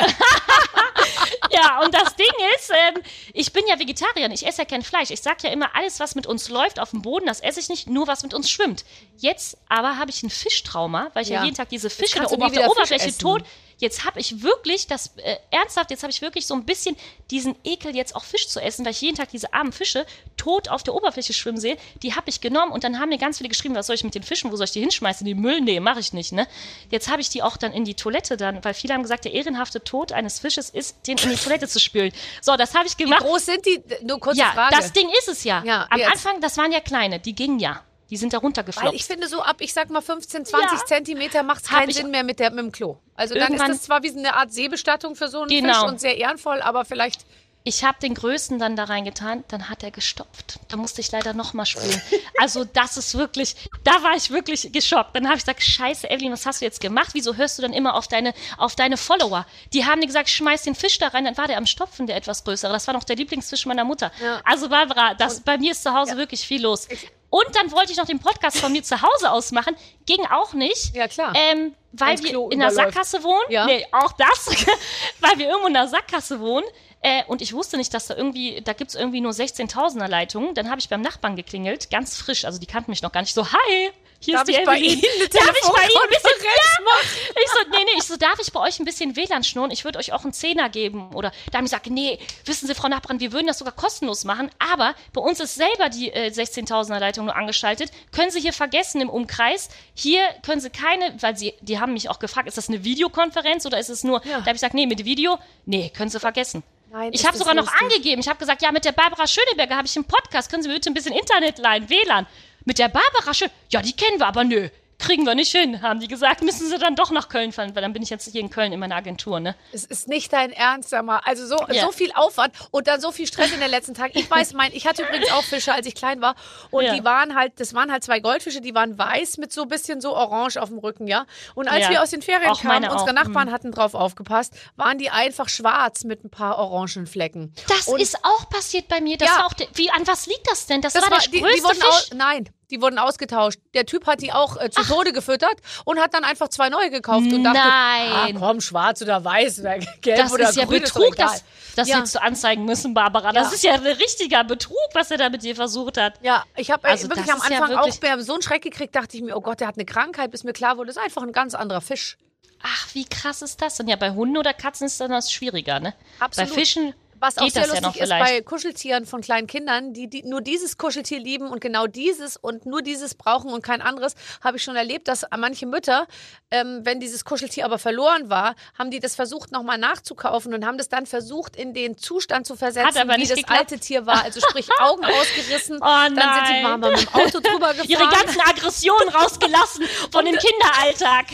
Ja. Und das Ding ist, ähm, ich bin ja Vegetarier, ich esse ja kein Fleisch. Ich sag ja immer, alles, was mit uns läuft auf dem Boden, das esse ich nicht, nur was mit uns schwimmt. Jetzt aber habe ich ein Fischtrauma, weil ich ja, Ja. jeden Tag diese Fische da oben auf der Fisch Oberfläche essen. tot. Jetzt habe ich wirklich das, äh, ernsthaft, jetzt habe ich wirklich so ein bisschen diesen Ekel, jetzt auch Fisch zu essen, weil ich jeden Tag diese armen Fische tot auf der Oberfläche schwimmen sehe. Die habe ich genommen und dann haben mir ganz viele geschrieben, was soll ich mit den Fischen, wo soll ich die hinschmeißen? In den Müll? Nee, mache ich nicht, ne? Jetzt habe ich die auch dann in die Toilette dann, weil viele haben gesagt, der ehrenhafte Tod eines Fisches ist, den in die Toilette zu spülen. So, das habe ich Wie gemacht. groß sind die? Nur kurze Ja, Frage. das Ding ist es ja. Ja, Am jetzt. Anfang, das waren ja kleine, die gingen ja. Die sind da Weil runtergefloppt. ich finde, so ab, ich sag mal 15, 20 Ja. Zentimeter macht es keinen ich- Sinn mehr mit, der, mit dem Klo. Also dann ist das zwar wie so eine Art Seebestattung für so einen Fisch Genau. und sehr ehrenvoll, aber vielleicht Ich habe den größten dann da reingetan, dann hat er gestopft. Da musste ich leider nochmal spülen. Also das ist wirklich, da war ich wirklich geschockt. Dann habe ich gesagt, scheiße, Evelyn, was hast du jetzt gemacht? Wieso hörst du dann immer auf deine, auf deine Follower? Die haben dir gesagt, schmeiß den Fisch da rein. Dann war der am Stopfen, der etwas größere. Das war noch der Lieblingsfisch meiner Mutter. Ja. Also Barbara, das, bei mir ist zu Hause wirklich viel los. Und dann wollte ich noch den Podcast von mir zu Hause ausmachen. Ging auch nicht. Ja, klar. Ähm, weil Wenn's wir Klo in der. Sackgasse wohnen. Ja. Nee, auch das. weil wir irgendwo in der Sackgasse wohnen. Äh, und ich wusste nicht, dass da irgendwie, da gibt's irgendwie nur 16.000er Leitungen. Dann habe ich beim Nachbarn geklingelt, ganz frisch. Also die kannten mich noch gar nicht. So, hi, hier Darf ist die ich bei Evelyn. Ihnen eine Darf ich bei Ihnen ein bisschen, ja. Ich so, nee, nee, ich so, darf ich bei euch ein bisschen WLAN schnurren? Ich würde euch auch einen Zehner geben. Oder da haben die gesagt, nee, wissen Sie, Frau Nachbarin, wir würden das sogar kostenlos machen. Aber bei uns ist selber die äh, 16.000er Leitung nur angeschaltet. Können Sie hier vergessen im Umkreis. Hier können Sie keine, weil sie, die haben mich auch gefragt, ist das eine Videokonferenz oder ist es nur, Ja. da habe ich gesagt, nee, mit Video, nee, können Sie vergessen. Nein, ich habe sogar noch lustig. angegeben. Ich habe gesagt, ja, mit der Barbara Schöneberger habe ich einen Podcast. Können Sie mir bitte ein bisschen Internet leihen, WLAN? Mit der Barbara Schön, ja, die kennen wir, aber nö, kriegen wir nicht hin, haben die gesagt. Müssen Sie dann doch nach Köln fahren, weil dann bin ich jetzt hier in Köln in meiner Agentur, ne? Es ist nicht dein Ernst, sag mal. Also so, Ja. so viel Aufwand und dann so viel Stress in den letzten Tagen. Ich weiß, mein, ich hatte übrigens auch Fische, als ich klein war. Und Ja. die waren halt, das waren halt zwei Goldfische, die waren weiß mit so ein bisschen so orange auf dem Rücken, ja. Und als Ja. wir aus den Ferien Auch kamen, unsere auch. Nachbarn hatten drauf aufgepasst, waren die einfach schwarz mit ein paar orangen Flecken. Das Und ist auch passiert bei mir. Das Ja. war auch, wie, an was liegt das denn? Das, Das war, war, der die, größte die wurden Fisch. aus, nein, die wurden ausgetauscht. Der Typ hat die auch äh, zu Tode gefüttert und hat dann einfach zwei neue gekauft und dachte, Nein. ah, komm, schwarz oder weiß oder gelb Das oder ist ja grün, ist doch Betrug, egal. das, das Ja. hättest du anzeigen müssen, Barbara. Das Ja. ist ja ein richtiger Betrug, was er da mit dir versucht hat. Ja, ich habe Also wirklich am ist ja Anfang wirklich- auch bei so einen Schreck gekriegt, dachte ich mir, oh Gott, der hat eine Krankheit, bis mir klar wurde, das ist einfach ein ganz anderer Fisch. Ach, wie krass ist das? Und ja, bei Hunden oder Katzen ist dann das schwieriger, ne? Absolut. Bei Fischen Was auch sehr ja lustig noch ist bei Kuscheltieren von kleinen Kindern, die, die nur dieses Kuscheltier lieben und genau dieses und nur dieses brauchen und kein anderes, habe ich schon erlebt, dass manche Mütter, ähm, wenn dieses Kuscheltier aber verloren war, haben die das versucht nochmal nachzukaufen und haben das dann versucht in den Zustand zu versetzen, wie das geklappt. alte Tier war. Also sprich Augen ausgerissen, Oh dann sind die. Mama mit dem Auto drüber gefahren. ihre ganzen Aggressionen rausgelassen von dem Kinderalltag.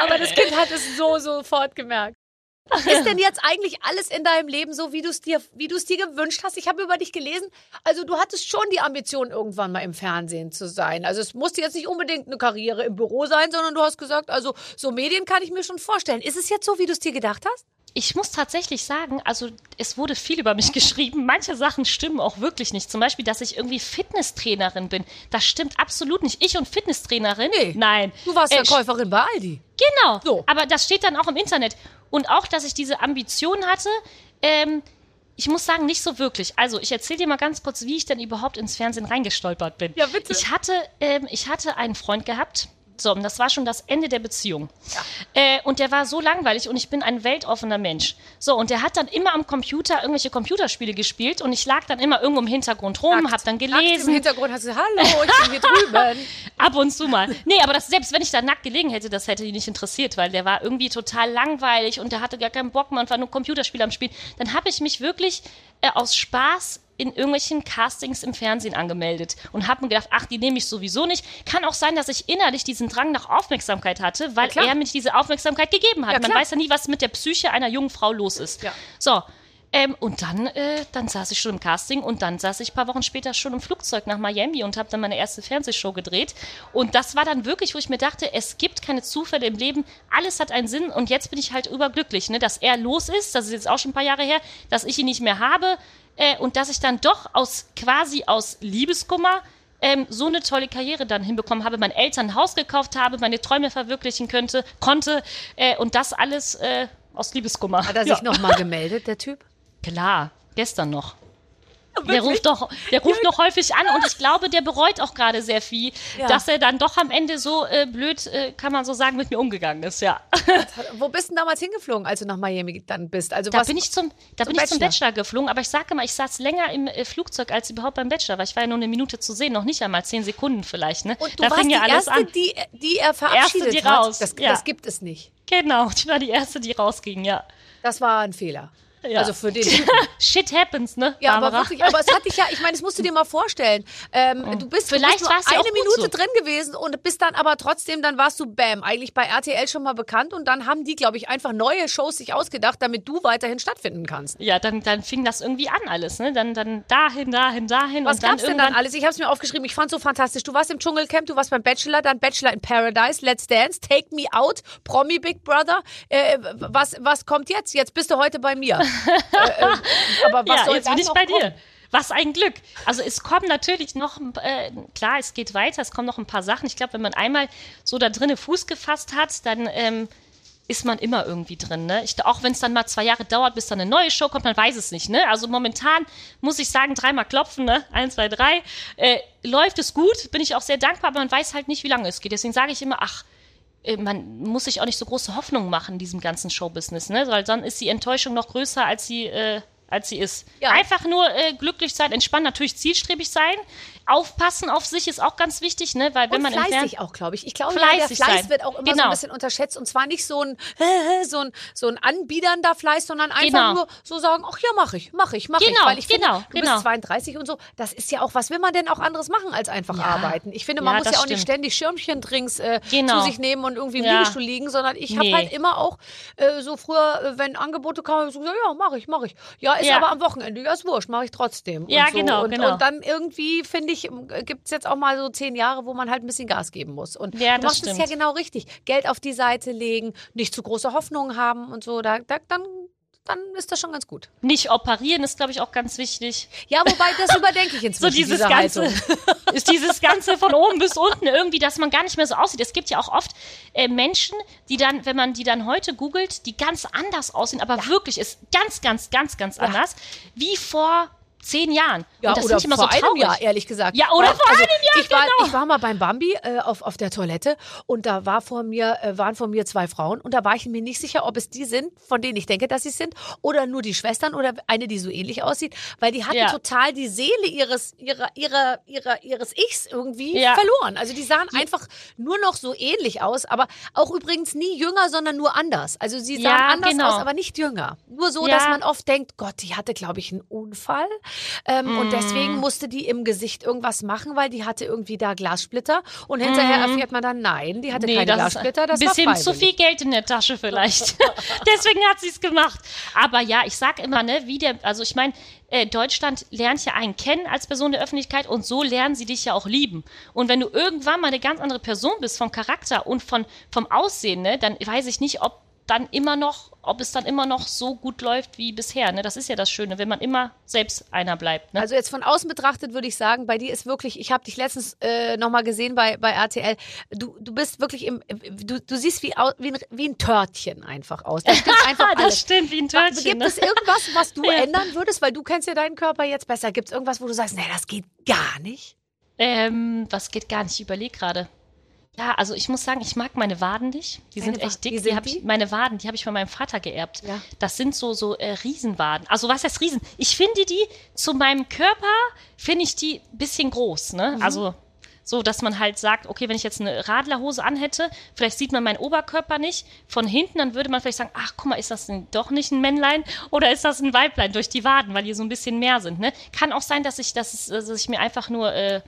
Aber das Kind hat es so sofort gemerkt. Ist denn jetzt eigentlich alles in deinem Leben so, wie du es dir, wie du es dir gewünscht hast? Ich habe über dich gelesen. Also du hattest schon die Ambition, irgendwann mal im Fernsehen zu sein. Also es musste jetzt nicht unbedingt eine Karriere im Büro sein, sondern du hast gesagt, also so Medien kann ich mir schon vorstellen. Ist es jetzt so, wie du es dir gedacht hast? Ich muss tatsächlich sagen, also es wurde viel über mich geschrieben. Manche Sachen stimmen auch wirklich nicht. Zum Beispiel, dass ich irgendwie Fitnesstrainerin bin. Das stimmt absolut nicht. Ich und Fitnesstrainerin? Nee. Nein. Du warst Äh, Verkäuferin bei Aldi. Genau. So. Aber das steht dann auch im Internet. Und auch, dass ich diese Ambition hatte, ähm, ich muss sagen, nicht so wirklich. Also, ich erzähle dir mal ganz kurz, wie ich denn überhaupt ins Fernsehen reingestolpert bin. Ja, bitte. Ich hatte, ähm, ich hatte einen Freund gehabt. So, und das war schon das Ende der Beziehung. Äh, und der war so langweilig und ich bin ein weltoffener Mensch. So, und der hat dann immer am Computer irgendwelche Computerspiele gespielt und ich lag dann immer irgendwo im Hintergrund rum, hab dann Nackt Im gelesen. Hintergrund hast du, hallo, ich bin hier drüben. Ab und zu mal. Nee, aber das, selbst wenn ich da nackt gelegen hätte, das hätte ihn nicht interessiert, weil der war irgendwie total langweilig und der hatte gar keinen Bock mehr und war nur Computerspiel am Spielen. Dann habe ich mich wirklich äh, aus Spaß in irgendwelchen Castings im Fernsehen angemeldet und habe mir gedacht, ach, die nehme ich sowieso nicht. Kann auch sein, dass ich innerlich diesen Drang nach Aufmerksamkeit hatte, weil klar. er mir diese Aufmerksamkeit gegeben hat. Ja, Man weiß ja nie, was mit der Psyche einer jungen Frau los ist. Ja. So, ähm, und dann, äh, dann saß ich schon im Casting und dann saß ich ein paar Wochen später schon im Flugzeug nach Miami und habe dann meine erste Fernsehshow gedreht. Und das war dann wirklich, wo ich mir dachte, es gibt keine Zufälle im Leben, alles hat einen Sinn und jetzt bin ich halt überglücklich, ne, dass er los ist, das ist jetzt auch schon ein paar Jahre her, dass ich ihn nicht mehr habe äh, und dass ich dann doch aus quasi aus Liebeskummer ähm, so eine tolle Karriere dann hinbekommen habe, meinen Eltern ein Haus gekauft habe, meine Träume verwirklichen könnte, konnte äh, und das alles äh, aus Liebeskummer. Hat er sich noch mal gemeldet, der Typ? Klar, gestern noch. Der ruft doch, der ruft noch häufig an und ich glaube, der bereut auch gerade sehr viel, Ja. dass er dann doch am Ende so äh, blöd, äh, kann man so sagen, mit mir umgegangen ist, ja. Wo bist du damals hingeflogen, als du nach Miami dann bist? Also Da bin ich zum, da zum bin ich zum Bachelor? Bachelor geflogen, aber ich sage mal, ich saß länger im äh, Flugzeug als überhaupt beim Bachelor, weil ich war ja nur eine Minute zu sehen, noch nicht einmal zehn Sekunden vielleicht, ne? und du da warst fing die ja alles erste, an. die, die er verabschiedet die hat. raus, Das, ja. das gibt es nicht. Genau, ich war die erste, die rausging, ja. Das war ein Fehler. Ja. Also für den. Shit happens, ne? Ja, aber Barbara? wirklich, aber es hat dich ja, ich meine, das musst du dir mal vorstellen. Ähm, du bist, Vielleicht du bist eine Minute so. drin gewesen und bist dann aber trotzdem, dann warst du Bam, eigentlich bei RTL schon mal bekannt und dann haben die, glaube ich, einfach neue Shows sich ausgedacht, damit du weiterhin stattfinden kannst. Ja, dann, dann fing das irgendwie an alles, ne? Dann, dann dahin, dahin, dahin Was und dann gab's denn dann alles? Ich habe es mir aufgeschrieben. Ich fand's so fantastisch. Du warst im Dschungelcamp, du warst beim Bachelor, dann Bachelor in Paradise, Let's Dance, Take Me Out, Promi Big Brother. Äh, was, was kommt jetzt? Jetzt bist du heute bei mir. äh, äh, aber was ja, soll jetzt bin ich bei kommen? dir. Was ein Glück. Also es kommen natürlich noch, äh, klar, es geht weiter, es kommen noch ein paar Sachen. Ich glaube, wenn man einmal so da drinnen Fuß gefasst hat, dann ähm, ist man immer irgendwie drin. Ne? Ich, auch wenn es dann mal zwei Jahre dauert, bis dann eine neue Show kommt, man weiß es nicht. Ne? Also momentan muss ich sagen, dreimal klopfen, ne? eins, zwei, drei. Äh, läuft es gut, bin ich auch sehr dankbar, aber man weiß halt nicht, wie lange es geht. Deswegen sage ich immer, ach, man muss sich auch nicht so große Hoffnungen machen in diesem ganzen Showbusiness, ne? Weil dann ist die Enttäuschung noch größer, als sie, äh, als sie ist. Ja. Einfach nur äh, glücklich sein, entspannen, natürlich zielstrebig sein. Aufpassen auf sich ist auch ganz wichtig, ne? Weil wenn Und man fleißig auch, glaube ich. Ich glaube, der Fleiß sein. wird auch immer so Genau. ein bisschen unterschätzt. Und zwar nicht so ein, so ein, so ein anbiedernder Fleiß, sondern einfach Genau. nur so sagen, ach ja, mache ich, mache ich, mache ich. Genau, Weil ich genau, finde, du genau. bist 32 und so. Das ist ja auch, was will man denn auch anderes machen als einfach Ja. arbeiten? Ich finde, man Ja, muss ja auch nicht stimmt. ständig Schirmchendrinks äh, Genau. zu sich nehmen und irgendwie im Ja. Liegestuhl liegen, sondern ich habe Nee. halt immer auch äh, so früher, äh, wenn Angebote kamen, ich so gesagt, ja, mache ich, mache ich. Ja, ist Ja. aber am Wochenende, ja, ist wurscht, mache ich trotzdem. Ja, und so. genau, und, genau. Und dann irgendwie, finde ich, gibt es jetzt auch mal so zehn Jahre, wo man halt ein bisschen Gas geben muss. Und Ja, du das machst es ja genau richtig. Geld auf die Seite legen, nicht zu große Hoffnungen haben und so. Da, da, dann, dann ist das schon ganz gut. Nicht operieren ist, glaube ich, auch ganz wichtig. Ja, wobei, das überdenke ich So inzwischen, dieses diese Ganze, ist dieses Ganze von oben bis unten irgendwie, dass man gar nicht mehr so aussieht. Es gibt ja auch oft äh, Menschen, die dann, wenn man die dann heute googelt, die ganz anders aussehen, aber wirklich ist ganz, ganz, ganz, ganz anders, wie vor zehn Jahren. Ja, Und das oder immer vor so traurig. einem Jahr, ehrlich gesagt. Ja, oder Weil, vor also, einem Jahr, ich war, genau. Ich war mal beim Bambi äh, auf, auf der Toilette und da war vor mir, äh, waren vor mir zwei Frauen und da war ich mir nicht sicher, ob es die sind, von denen ich denke, dass sie es sind, oder nur die Schwestern oder eine, die so ähnlich aussieht, weil die hatten Ja. total die Seele ihres, ihrer, ihrer, ihrer, ihres Ichs irgendwie Ja. verloren. Also die sahen einfach nur noch so ähnlich aus, aber auch übrigens nie jünger, sondern nur anders. Also sie sahen Ja, anders genau. aus, aber nicht jünger. Nur so, dass man oft denkt, Gott, die hatte, glaube ich, einen Unfall. Ähm, Und Mm. deswegen musste die im Gesicht irgendwas machen, weil die hatte irgendwie da Glassplitter. Und hinterher erfährt man dann, nein, die hatte keine Mm. das Glassplitter, das bisschen war zu viel Geld in der Tasche vielleicht. Deswegen hat sie es gemacht. Aber ja, ich sag immer, ne, wie der, also ich meine, äh, Deutschland lernt ja einen kennen als Person der Öffentlichkeit und so lernen sie dich ja auch lieben. Und wenn du irgendwann mal eine ganz andere Person bist vom Charakter und von, vom Aussehen, ne, dann weiß ich nicht, ob dann immer noch, ob es dann immer noch so gut läuft wie bisher. Ne? Das ist ja das Schöne, wenn man immer selbst einer bleibt. Ne? Also jetzt von außen betrachtet würde ich sagen, bei dir ist wirklich, ich habe dich letztens äh, nochmal gesehen bei, bei RTL, du, du bist wirklich im, du, du siehst wie, wie, ein, wie ein Törtchen einfach aus. Das stimmt einfach das alles. stimmt wie ein Törtchen. Gibt ne? es irgendwas, was du Ja. ändern würdest, weil du kennst ja deinen Körper jetzt besser? Gibt es irgendwas, wo du sagst, nee, das geht gar nicht? Ähm, was geht gar nicht? Ich überlege gerade. Ja, also ich muss sagen, ich mag meine Waden nicht. Die Deine sind Wa- echt dick. wie Die sind hab die? ich, meine Waden, die habe ich von meinem Vater geerbt. Ja. Das sind so so äh, Riesenwaden. Also was heißt Riesen? Ich finde die zu meinem Körper finde ich die bisschen groß. Ne? Mhm. Also so, dass man halt sagt, okay, wenn ich jetzt eine Radlerhose anhätte, vielleicht sieht man meinen Oberkörper nicht von hinten, dann würde man vielleicht sagen, ach guck mal, ist das denn doch nicht ein Männlein oder ist das ein Weiblein durch die Waden, weil die so ein bisschen mehr sind. Ne? Kann auch sein, dass ich, dass, dass ich mir einfach nur äh,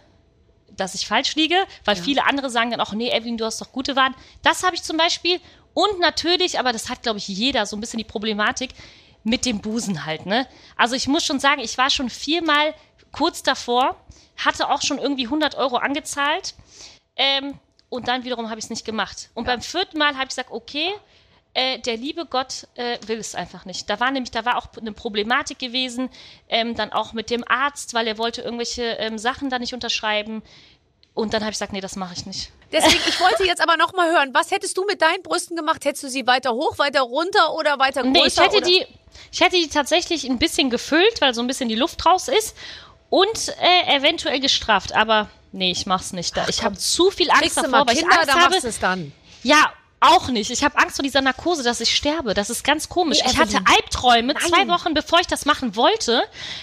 dass ich falsch liege, weil viele andere sagen dann auch, nee, Evelyn, du hast doch gute Waden. Das habe ich zum Beispiel. Und natürlich, aber das hat, glaube ich, jeder so ein bisschen die Problematik mit dem Busen halt, ne? Also ich muss schon sagen, ich war schon viermal kurz davor, hatte auch schon irgendwie 100 Euro angezahlt. Ähm, und dann wiederum habe ich es nicht gemacht. Und beim vierten Mal habe ich gesagt, okay, äh, der liebe Gott äh, will es einfach nicht. Da war nämlich, da war auch eine Problematik gewesen, ähm, dann auch mit dem Arzt, weil er wollte irgendwelche ähm, Sachen da nicht unterschreiben. Und dann habe ich gesagt, nee, das mache ich nicht. Deswegen, ich wollte jetzt aber noch mal hören, was hättest du mit deinen Brüsten gemacht? Hättest du sie weiter hoch, weiter runter oder weiter größer? Nee, ich hätte oder? die, ich hätte die tatsächlich ein bisschen gefüllt, weil so ein bisschen die Luft raus ist und äh, eventuell gestraft. Aber nee, ich mach's nicht da. Ich habe zu viel Angst davor, weil Kinder, ich Angst dann habe. machst du es dann. Ja, auch nicht. Ich habe Angst vor dieser Narkose, dass ich sterbe. Das ist ganz komisch. Nee, ich hatte. Albträume. Nein. Zwei Wochen bevor ich das machen wollte,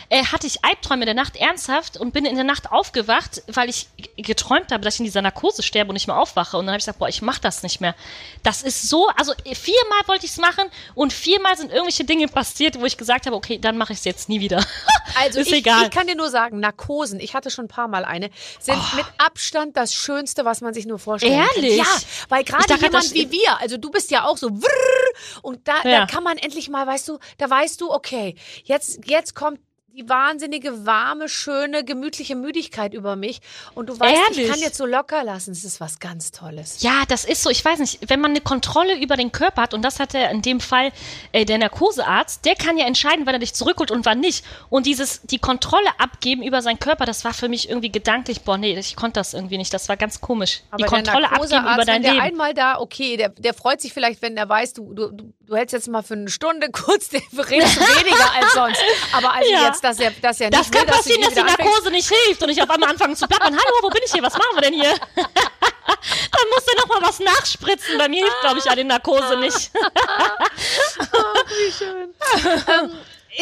äh, hatte ich Albträume in der Nacht ernsthaft und bin in der Nacht aufgewacht, weil ich geträumt habe, dass ich in dieser Narkose sterbe und nicht mehr aufwache. Und dann habe ich gesagt, boah, ich mache das nicht mehr. Das ist so, also äh, viermal wollte ich es machen und viermal sind irgendwelche Dinge passiert, wo ich gesagt habe, okay, dann mache ich es jetzt nie wieder. Also ist ich, egal. ich kann dir nur sagen, Narkosen, ich hatte schon ein paar Mal eine, sind mit Abstand das Schönste, was man sich nur vorstellen Ehrlich? kann. Ja, weil gerade jemand wie wir, also du bist ja auch so und da, da Ja. kann man endlich mal, weißt du, da weißt du, okay, jetzt, jetzt kommt die wahnsinnige, warme, schöne, gemütliche Müdigkeit über mich und du weißt, ich Ehrlich? kann jetzt so locker lassen. Das ist was ganz Tolles. Ja, das ist so, ich weiß nicht, wenn man eine Kontrolle über den Körper hat, und das hat er in dem Fall äh, der Narkosearzt, der kann ja entscheiden, wann er dich zurückholt und wann nicht. Und dieses, die Kontrolle abgeben über seinen Körper, das war für mich irgendwie gedanklich, boah, nee, ich konnte das irgendwie nicht, das war ganz komisch. die der Kontrolle abgeben über dein wenn der Leben. einmal da, okay, der, der freut sich vielleicht, wenn der weiß, du, du, du, hältst jetzt mal für eine Stunde kurz, den redest weniger als sonst. Aber also Ja. jetzt, dass er, dass er nicht Das kann will, dass passieren, du dass die Narkose nicht hilft und ich auf einmal anfange zu plappern. Hallo, wo bin ich hier? Was machen wir denn hier? Dann musst du noch mal was nachspritzen. Bei mir hilft, glaube ich, eine Narkose nicht.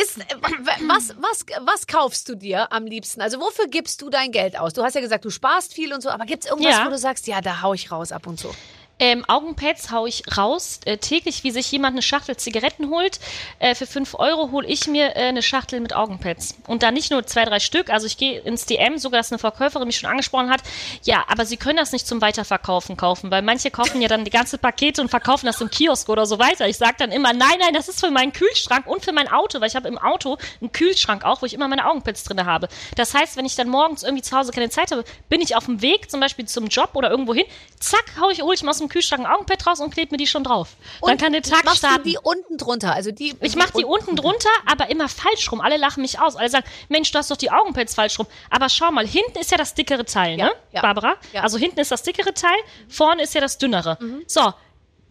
Ist, äh, w- was, was, was kaufst du dir am liebsten? Also wofür gibst du dein Geld aus? Du hast ja gesagt, du sparst viel und so, aber gibt es irgendwas, Ja. wo du sagst, ja, da hau ich raus ab und zu? Ähm, Augenpads hau ich raus. Äh, täglich, wie sich jemand eine Schachtel Zigaretten holt, äh, für 5 Euro hole ich mir äh, eine Schachtel mit Augenpads. Und da nicht nur zwei, drei Stück. Also ich gehe ins DM, sogar dass eine Verkäuferin mich schon angesprochen hat. Ja, aber sie können das nicht zum Weiterverkaufen kaufen, weil manche kaufen ja dann die ganze Pakete und verkaufen das im Kiosk oder so weiter. Ich sage dann immer, nein, nein, das ist für meinen Kühlschrank und für mein Auto, weil ich habe im Auto einen Kühlschrank auch, wo ich immer meine Augenpads drin habe. Das heißt, wenn ich dann morgens irgendwie zu Hause keine Zeit habe, bin ich auf dem Weg, zum Beispiel zum Job oder irgendwo hin, zack, hau ich, hole ich mir aus dem Kühlschrank ein Augenpad raus und klebe mir die schon drauf. dann kann der Tag machst starten. du die unten drunter? Also die, Ich mache die unten drunter, aber immer falsch rum. Alle lachen mich aus. Alle sagen, Mensch, du hast doch die Augenpads falsch rum. Aber schau mal, hinten ist ja das dickere Teil, Ja, ne, ja. Barbara? Ja. Mhm. Also hinten ist das dickere Teil, vorne ist ja das dünnere. So,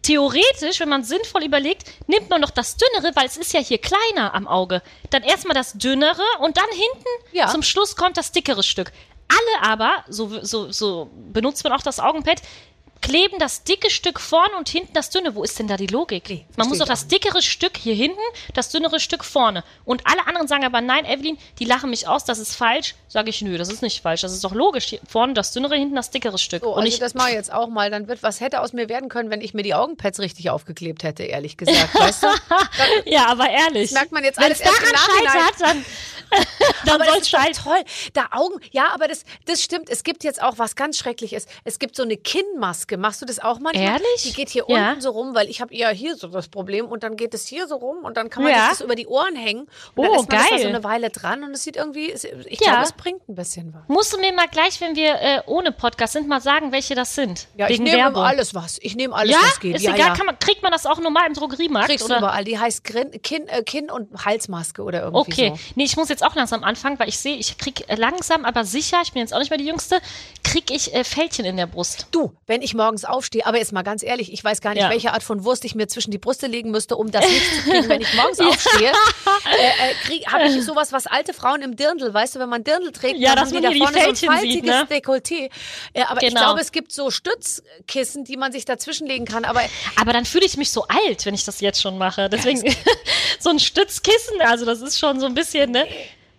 theoretisch, wenn man sinnvoll überlegt, nimmt man doch das dünnere, weil es ist ja hier kleiner am Auge. Dann erstmal das dünnere und dann hinten Ja. zum Schluss kommt das dickere Stück. Alle aber, so, so, so benutzt man auch das Augenpad, kleben das dicke Stück vorne und hinten das dünne. Wo ist denn da die Logik? Nee, man muss doch das dickere Stück hier hinten, das dünnere Stück vorne. Und alle anderen sagen aber, nein, Evelyn, die lachen mich aus, das ist falsch. Sage ich, nö, das ist nicht falsch. Das ist doch logisch. Hier vorne das dünnere, hinten das dickere Stück. So, und also ich, das mache ich jetzt auch mal. Dann wird, was hätte aus mir werden können, wenn ich mir die Augenpads richtig aufgeklebt hätte, ehrlich gesagt. Weißt du? ja, aber ehrlich. merkt man jetzt alles es erst daran scheitert, dann Dann das ist doch sein. toll. Da Augen, ja, aber das, das stimmt. Es gibt jetzt auch was ganz Schreckliches. Es gibt so eine Kinnmaske. Machst du das auch manchmal? Ehrlich? Die geht hier Ja. unten so rum, weil ich habe eher hier so das Problem und dann geht es hier so rum und dann kann man Ja. das über die Ohren hängen und dann Oh, lässt man das da so geil. eine Weile dran und es sieht irgendwie, ich Ja. glaube, es bringt ein bisschen was. Musst du mir mal gleich, wenn wir äh, ohne Podcast sind, mal sagen, welche das sind? Ja, ich nehme alles was. Ich nehme alles, ja, was geht. ist ja, egal. ja. Kann man, kriegt man das auch normal im Drogeriemarkt? Kriegst oder? überall. Die heißt Grin, Kinn, äh, Kinn und Halsmaske oder irgendwie Okay, so. nee, ich muss jetzt auch langsam anfangen, weil ich sehe, ich krieg äh, langsam, aber sicher, ich bin jetzt auch nicht mehr die Jüngste, krieg ich äh, Fältchen in der Brust. Du, wenn ich morgens aufstehe, aber jetzt mal ganz ehrlich, ich weiß gar nicht, Ja. welche Art von Wurst ich mir zwischen die Brüste legen müsste, um das nicht zu kriegen, wenn ich morgens aufstehe. Äh, äh, habe ich sowas, was alte Frauen im Dirndl, weißt du, wenn man Dirndl trägt, Ja, dann dass man die da die vorne so ein Fältchen sieht, faltiges ne? Dekolleté. Äh, aber ich Genau. glaube, es gibt so Stützkissen, die man sich dazwischenlegen kann. Aber Aber dann fühle ich mich so alt, wenn ich das jetzt schon mache. Deswegen so ein Stützkissen, also das ist schon so ein bisschen, ne?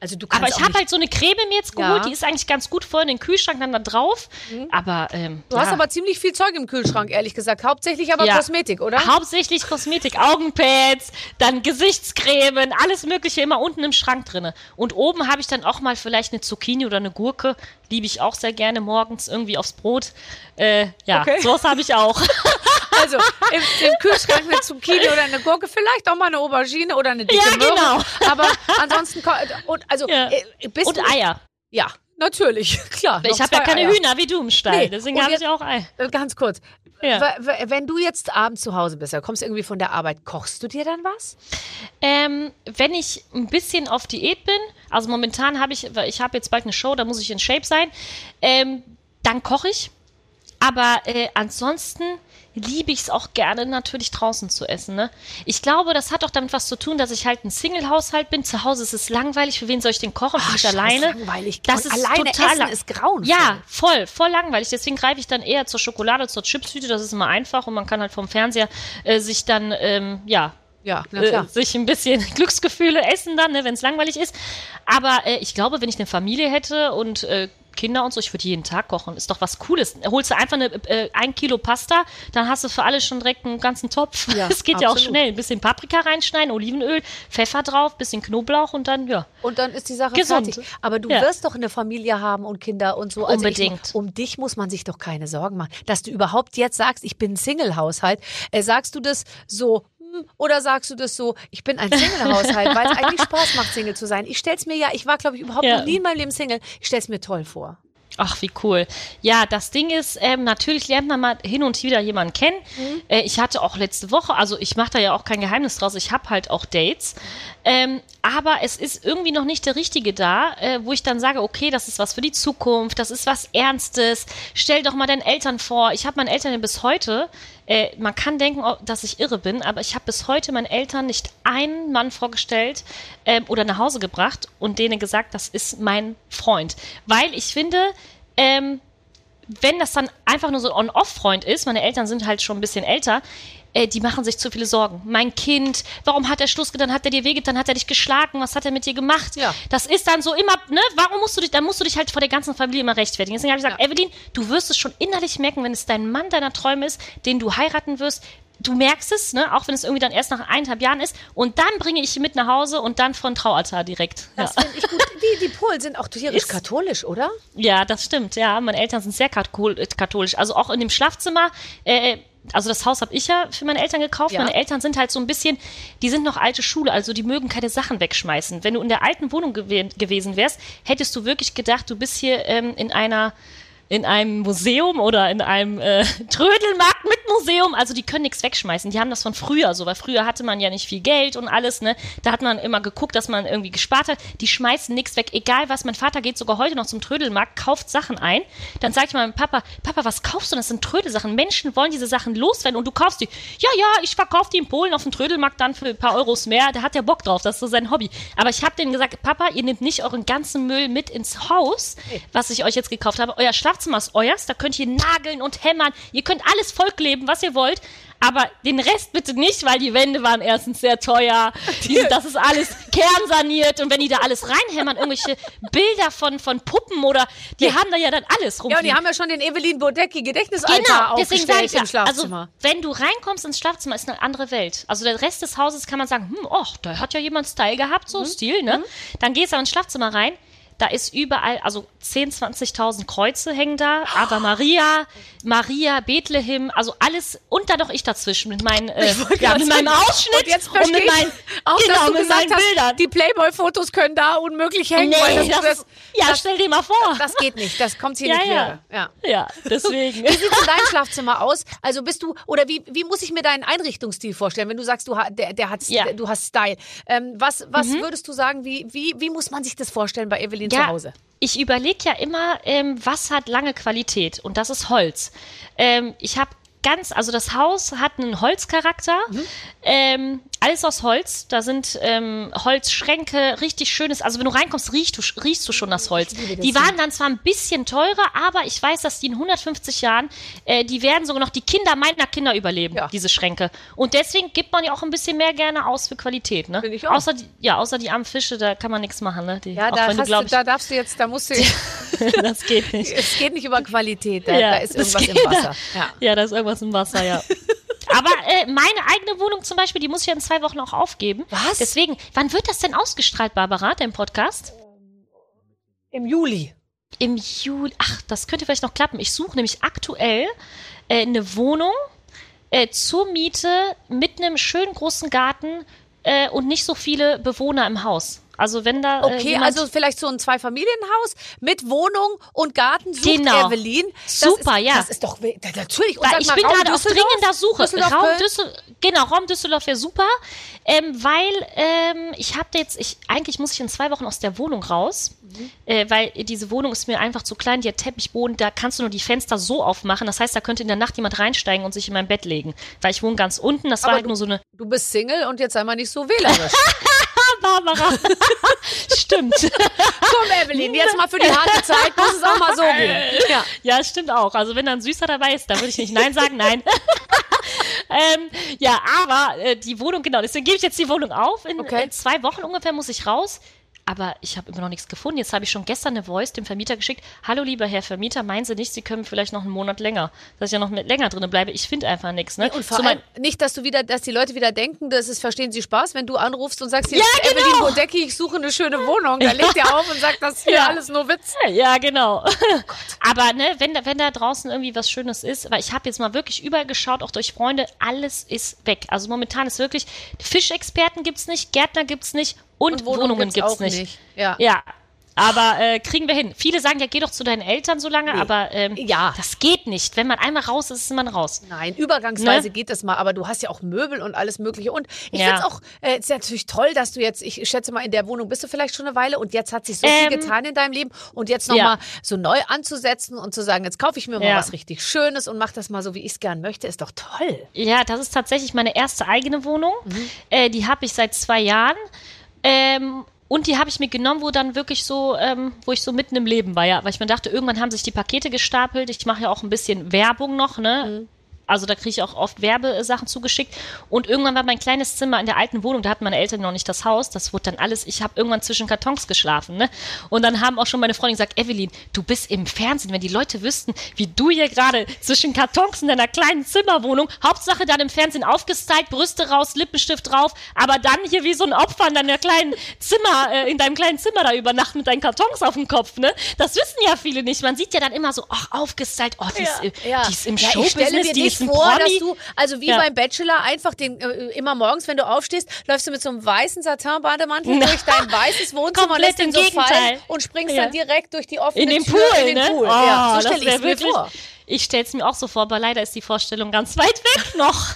Also du kannst Aber ich habe halt so eine Creme mir jetzt geholt, Ja. Mhm. die ist eigentlich ganz gut voll in den Kühlschrank dann da drauf. Aber ähm, Du ja. hast aber ziemlich viel Zeug im Kühlschrank, ehrlich gesagt. Hauptsächlich aber Ja. Kosmetik, oder? Hauptsächlich Kosmetik, Augenpads, dann Gesichtscremen, alles Mögliche immer unten im Schrank drinne. Und oben habe ich dann auch mal vielleicht eine Zucchini oder eine Gurke, liebe ich auch sehr gerne morgens irgendwie aufs Brot. Äh, ja, Okay. sowas habe ich auch. Also im, im Kühlschrank eine Zucchini oder eine Gurke, vielleicht auch mal eine Aubergine oder eine dicke Ja, Möhre. genau. Aber ansonsten, und, also, Ja. äh, Und Eier. Ja, natürlich, klar. Ich habe ja keine Eier. Hühner wie du im Stall, Nee, deswegen habe ich auch Ei. Äh, Ganz kurz. Ja. Wenn du jetzt abends zu Hause bist, kommst du irgendwie von der Arbeit, kochst du dir dann was? Ähm, wenn ich ein bisschen auf Diät bin, also momentan habe ich, ich habe jetzt bald eine Show, da muss ich in Shape sein, ähm, dann koche ich. Aber äh, ansonsten liebe ich es auch gerne, natürlich draußen zu essen. Ne? Ich glaube, das hat auch damit was zu tun, dass ich halt ein Single-Haushalt bin. Zu Hause ist es langweilig. Für wen soll ich denn kochen? Für mich scheiß alleine. langweilig. Das ist alleine total essen ist grauenvoll. Ja, voll, voll langweilig. Deswegen greife ich dann eher zur Schokolade, zur Chipstüte. Das ist immer einfach und man kann halt vom Fernseher äh, sich dann, ähm, ja, Ja, äh, sich ein bisschen Glücksgefühle essen dann, ne, wenn es langweilig ist. Aber äh, ich glaube, wenn ich eine Familie hätte und äh, Kinder und so, ich würde jeden Tag kochen. Ist doch was Cooles. Holst du einfach eine, äh, ein Kilo Pasta, dann hast du für alle schon direkt einen ganzen Topf. Ja, Es geht ja auch absolut. schnell. Ein bisschen Paprika reinschneiden, Olivenöl, Pfeffer drauf, bisschen Knoblauch und dann, ja. Und dann ist die Sache Gesund. fertig. Aber du Ja. wirst doch eine Familie haben und Kinder und so. Also Unbedingt. Ich, um dich muss man sich doch keine Sorgen machen. Dass du überhaupt jetzt sagst, ich bin Single-Haushalt. Äh, sagst du das so, oder sagst du das so, ich bin ein Single-Haushalt, weil es eigentlich Spaß macht, Single zu sein. Ich stell's mir ja, ich war, glaube ich, überhaupt Ja. noch nie in meinem Leben Single. Ich stell's mir toll vor. Ach, wie cool. Ja, das Ding ist, ähm, natürlich lernt man mal hin und wieder jemanden kennen. Äh, ich hatte auch letzte Woche, also ich mache da ja auch kein Geheimnis draus, ich habe halt auch Dates. Ähm, aber es ist irgendwie noch nicht der Richtige da, äh, wo ich dann sage, okay, das ist was für die Zukunft, das ist was Ernstes. Stell doch mal deinen Eltern vor. Ich habe meinen Eltern ja bis heute, äh, man kann denken, dass ich irre bin, aber ich habe bis heute meinen Eltern nicht einen Mann vorgestellt ähm, oder nach Hause gebracht und denen gesagt, das ist mein Freund. Weil ich finde, ähm, wenn das dann einfach nur so ein On-Off-Freund ist, meine Eltern sind halt schon ein bisschen älter, äh, die machen sich zu viele Sorgen. Mein Kind, warum hat er Schluss getan? Hat er dir wehgetan? Hat er dich geschlagen? Was hat er mit dir gemacht? Ja. Das ist dann so immer, ne? Warum musst du dich, dann musst du dich halt vor der ganzen Familie immer rechtfertigen. Deswegen habe ich gesagt, Evelyn, du wirst es schon innerlich merken, wenn es dein Mann deiner Träume ist, den du heiraten wirst. Du merkst es, ne? auch wenn es irgendwie dann erst nach eineinhalb Jahren ist. Und dann bringe ich ihn mit nach Hause und dann von Traualtar direkt. Das ja. ich gut. Die, die Polen sind auch tierisch Ist- katholisch, oder? Ja, das stimmt. Ja, meine Eltern sind sehr kathol- katholisch. Also auch in dem Schlafzimmer. Äh, also das Haus habe ich ja für meine Eltern gekauft. Ja. Meine Eltern sind halt so ein bisschen, die sind noch alte Schule, also die mögen keine Sachen wegschmeißen. Wenn du in der alten Wohnung gewe gewesen wärst, hättest du wirklich gedacht, du bist hier ähm, in einer in einem Museum oder in einem äh, Trödelmarkt mit Museum. Also die können nichts wegschmeißen. Die haben das von früher so, weil früher hatte man ja nicht viel Geld und alles, ne? Da hat man immer geguckt, dass man irgendwie gespart hat. Die schmeißen nichts weg, egal was. Mein Vater geht sogar heute noch zum Trödelmarkt, kauft Sachen ein. Dann sag ich mal meinem Papa, Papa, was kaufst du? Das sind Trödelsachen. Menschen wollen diese Sachen loswerden und du kaufst die. Ja, ja, ich verkaufe die in Polen auf dem Trödelmarkt dann für ein paar Euros mehr. Da hat der Bock drauf. Das ist so sein Hobby. Aber ich habe denen gesagt, Papa, ihr nehmt nicht euren ganzen Müll mit ins Haus, was ich euch jetzt gekauft habe. Euer Schlafzimmer ist euers. Da könnt ihr nageln und hämmern. Ihr könnt alles vollkleben, was ihr wollt. aber den Rest bitte nicht, weil die Wände waren erstens sehr teuer. Die, das ist alles kernsaniert und wenn die da alles reinhämmern, irgendwelche Bilder von, von Puppen oder die Ja. haben da ja dann alles Ja, rumfliegen. und die haben ja schon den Evelyn Bodecki Gedächtnisaltar Genau, deswegen sage ich ja, im Schlafzimmer. also wenn du reinkommst ins Schlafzimmer, ist eine andere Welt. Also der Rest des Hauses kann man sagen, hm, oh, da hat ja jemand Style gehabt, Mhm. so Stil, ne? Dann gehst du ins Schlafzimmer rein, da ist überall, also 10, 20.000 Kreuze hängen da, aber Maria, Maria, Bethlehem, also alles und dann noch ich dazwischen mit meinen, äh, ja, mit meinem Ausschnitt und jetzt und mit meinen, auch, genau, mit meinen hast, Bildern. die Playboy-Fotos können da unmöglich hängen, nee, weil das, das, das, ja, stell dir mal vor. das geht nicht, das kommt hier ja, nicht ja. wieder. Ja. ja, deswegen. Wie sieht denn dein Schlafzimmer aus? Also bist du, oder wie, wie muss ich mir deinen Einrichtungsstil vorstellen, wenn du sagst, du, der, der hat, Ja. Mhm. du hast Style. Ähm, was was würdest du sagen, wie, wie, wie muss man sich das vorstellen bei Evelyn zu Hause? Ich überlege ja immer, ähm, was hat lange Qualität und das ist Holz. Ähm, ich habe ganz, also das Haus hat einen Holzcharakter, Mhm. ähm, alles aus Holz. Da sind ähm, Holzschränke, richtig schönes. Also wenn du reinkommst, riechst du, riechst du schon das Holz. die waren dann zwar ein bisschen teurer, aber ich weiß, dass die in 150 Jahren, äh, die werden sogar noch die Kinder meiner Kinder überleben, Ja. diese Schränke. Und deswegen gibt man ja auch ein bisschen mehr gerne aus für Qualität, ne? Finde ich auch. Außer die, ja, außer die armen Fische, da kann man nichts machen, ne? Die, Ja, da, hast du, ich, da darfst du jetzt, da musst du, das geht nicht. es geht nicht über Qualität, da, Ja, da ist irgendwas im geht- Wasser. Ja. Ja, da ist irgendwas im Wasser, ja. Aber äh, meine eigene Wohnung zum Beispiel, die muss ich ja in zwei Wochen auch aufgeben. Was? Deswegen, wann wird das denn ausgestrahlt, Barbara, dein Podcast? Im Juli. Im Juli. Ach, das könnte vielleicht noch klappen. Ich suche nämlich aktuell äh, eine Wohnung äh, zur Miete mit einem schönen großen Garten äh, und nicht so viele Bewohner im Haus. Also wenn da äh, Okay, also vielleicht so ein Zweifamilienhaus mit Wohnung und Garten sucht Genau. Evelyn. Das Super, ist, ja. Das ist doch, we- da- natürlich. Und sag ich mal, bin Raum gerade auf dringender Suche. Düsseldorf, Raum? Düsseldorf, genau, Raum Düsseldorf wäre super, ähm, weil ähm, ich habe jetzt, ich eigentlich muss ich in zwei Wochen aus der Wohnung raus, Mhm. äh, weil diese Wohnung ist mir einfach zu klein, die hat Teppichboden, da kannst du nur die Fenster so aufmachen. Das heißt, da könnte in der Nacht jemand reinsteigen und sich in mein Bett legen, weil ich wohne ganz unten. Das war Aber halt nur so eine Du bist Single und jetzt sei mal nicht so wählerisch. Barbara. Stimmt. Komm, Evelyn, jetzt mal für die harte Zeit muss es auch mal so gehen. Ja. Ja, stimmt auch. Also wenn da ein Süßer dabei ist, dann würde ich nicht Nein sagen, nein. ähm, ja, aber äh, die Wohnung, genau, deswegen gebe ich jetzt die Wohnung auf. In, Okay. in zwei Wochen ungefähr muss ich raus. Aber ich habe immer noch nichts gefunden. Jetzt habe ich schon gestern eine Voice dem Vermieter geschickt. Hallo, lieber Herr Vermieter, meinen Sie nicht, Sie können vielleicht noch einen Monat länger, dass ich ja noch länger drin bleibe? Ich finde einfach nichts. Ne? Und vor So allem nicht, dass du wieder, dass die Leute wieder denken, das ist, verstehen sie Spaß, wenn du anrufst und sagst, hier Ja, ist genau. Evelyn Bodecki, ich suche eine schöne Wohnung. Dann legt er auf und sagt, das ist hier Ja. alles nur Witz. Ja, genau. Aber ne, wenn da, wenn da draußen irgendwie was Schönes ist, weil ich habe jetzt mal wirklich überall geschaut, auch durch Freunde, alles ist weg. Also momentan ist wirklich, Fischexperten gibt's nicht, Gärtner gibt's nicht und, Wohnung Wohnungen gibt's gibt's auch nicht. nicht. Ja. Ja. Aber äh, kriegen wir hin. Viele sagen ja, geh doch zu deinen Eltern so lange, aber ähm, Ja. das geht nicht. Wenn man einmal raus ist, ist man raus. Nein, übergangsweise Ne? geht das mal, aber du hast ja auch Möbel und alles Mögliche. Und ich Ja. finde es auch, äh, ist natürlich toll, dass du jetzt, ich schätze mal, in der Wohnung bist du vielleicht schon eine Weile und jetzt hat sich so viel Ähm, getan in deinem Leben und jetzt ja. nochmal so neu anzusetzen und zu sagen, jetzt kaufe ich mir mal Ja. was richtig Schönes und mach das mal so, wie ich es gern möchte, ist doch toll. Ja, das ist tatsächlich meine erste eigene Wohnung. Mhm. Äh, die habe ich seit zwei Jahren. Ähm, und die habe ich mir genommen, wo dann wirklich so, ähm, wo ich so mitten im Leben war, ja. Weil ich mir dachte, irgendwann haben sich die Pakete gestapelt. Ich mache ja auch ein bisschen Werbung noch, ne? Mhm. Also da kriege ich auch oft Werbesachen zugeschickt. Und irgendwann war mein kleines Zimmer in der alten Wohnung, da hatten meine Eltern noch nicht das Haus. Das wurde dann alles, ich habe irgendwann zwischen Kartons geschlafen. Ne? Und dann haben auch schon meine Freundin gesagt, Evelyn, du bist im Fernsehen. Wenn die Leute wüssten, wie du hier gerade zwischen Kartons in deiner kleinen Zimmerwohnung, Hauptsache dann im Fernsehen aufgestylt, Brüste raus, Lippenstift drauf, aber dann hier wie so ein Opfer in deiner kleinen Zimmer, äh, in deinem kleinen Zimmer da übernachten mit deinen Kartons auf dem Kopf. Ne? Das wissen ja viele nicht. Man sieht ja dann immer so, ach, aufgestylt, oh, die, ist, äh, die ist im Ja, Showbusiness, die ist vor, dass du, also wie Ja. beim Bachelor, einfach den, äh, immer morgens, wenn du aufstehst, läufst du mit so einem weißen Satin-Bademantel durch dein weißes Wohnzimmer, lässt den so Gegenteil. fallen und springst Ja. dann direkt durch die offene in den Tür Pool, in den ne? Pool. Oh, ja, so stelle ich mir wirklich- vor. Ich stelle es mir auch so vor, aber leider ist die Vorstellung ganz weit weg noch.